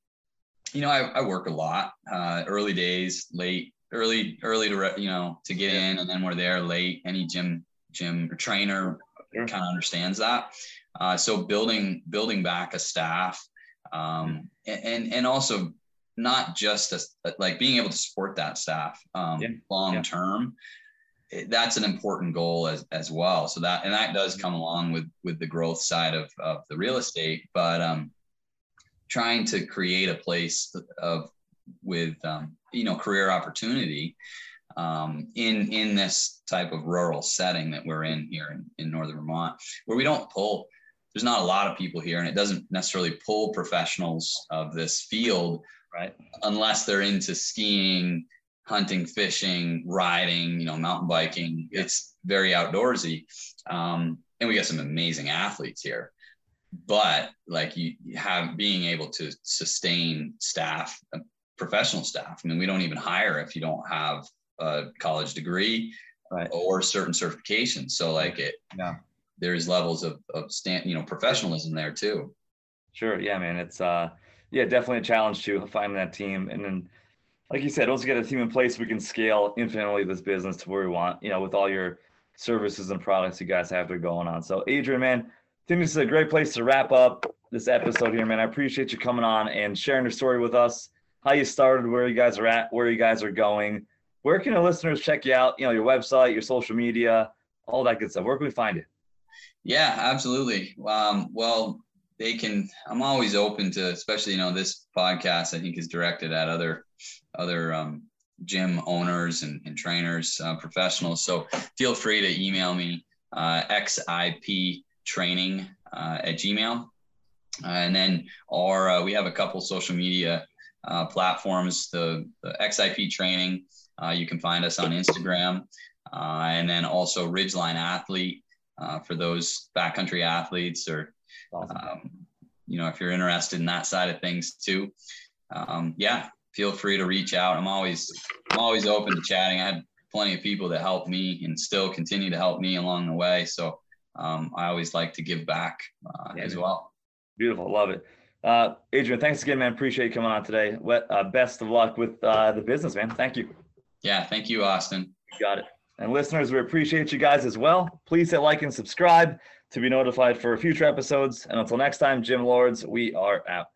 you know, I, I work a lot, uh, early days, late, early, early to, you know, to get in, and then we're there late. Any gym, gym or trainer kind of understands that. Uh, so building, building back a staff um, and and also not just a, like being able to support that staff um, yeah. long yeah. term that's an important goal as, as well so that and that does come along with with the growth side of, of the real estate but um, trying to create a place of with um, you know career opportunity um, in in this type of rural setting that we're in here in, in northern vermont where we don't pull there's not a lot of people here and it doesn't necessarily pull professionals of this field right. unless they're into skiing hunting fishing riding you know mountain biking. It's very outdoorsy. Um, and we got some amazing athletes here. But like you have being able to sustain staff uh, professional staff i mean we don't even hire if you don't have a college degree right. or certain certifications. So like it yeah there's levels of of stand you know professionalism there too. Sure. Yeah, man. It's uh yeah, definitely a challenge to find that team. And then like you said, once we get a team in place, we can scale infinitely this business to where we want, you know, with all your services and products you guys have there going on. So Adrian, man, I think this is a great place to wrap up this episode here, man. I appreciate you coming on and sharing your story with us, how you started, where you guys are at, where you guys are going. Where can the listeners check you out? You know, your website, your social media, all that good stuff. Where can we find you? Yeah, absolutely. Um, well, they can. I'm always open to, especially you know, this podcast I think is directed at other other um, gym owners and, and trainers, uh, professionals. So feel free to email me uh, xip training uh, at Gmail, uh, and then or uh, we have a couple social media uh, platforms. The, the XIP training. you can find us on Instagram, and then also Ridgeline Athlete uh, for those backcountry athletes or awesome. um, you know if you're interested in that side of things too. Um, yeah feel free to reach out. I'm always i'm always open to chatting. I had plenty of people that helped me and still continue to help me along the way. So um, i always like to give back uh, yeah, as well. Beautiful. Love it. Uh, adrian thanks again man. Appreciate you coming on today. What uh, best of luck with uh, the business man. Thank you. Yeah thank you austin. You got it and listeners, we appreciate you guys as well. Please hit like and subscribe to be notified for future episodes. And until next time, Gym Lords, we are out.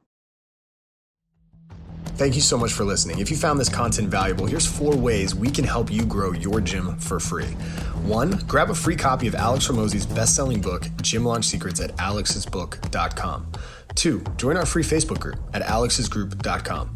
Thank you so much for listening. If you found this content valuable, here's four ways we can help you grow your gym for free. One, grab a free copy of Alex Hormozi's best-selling book, Gym Launch Secrets at alexsbook.com. Two, join our free Facebook group at alexsgroup.com.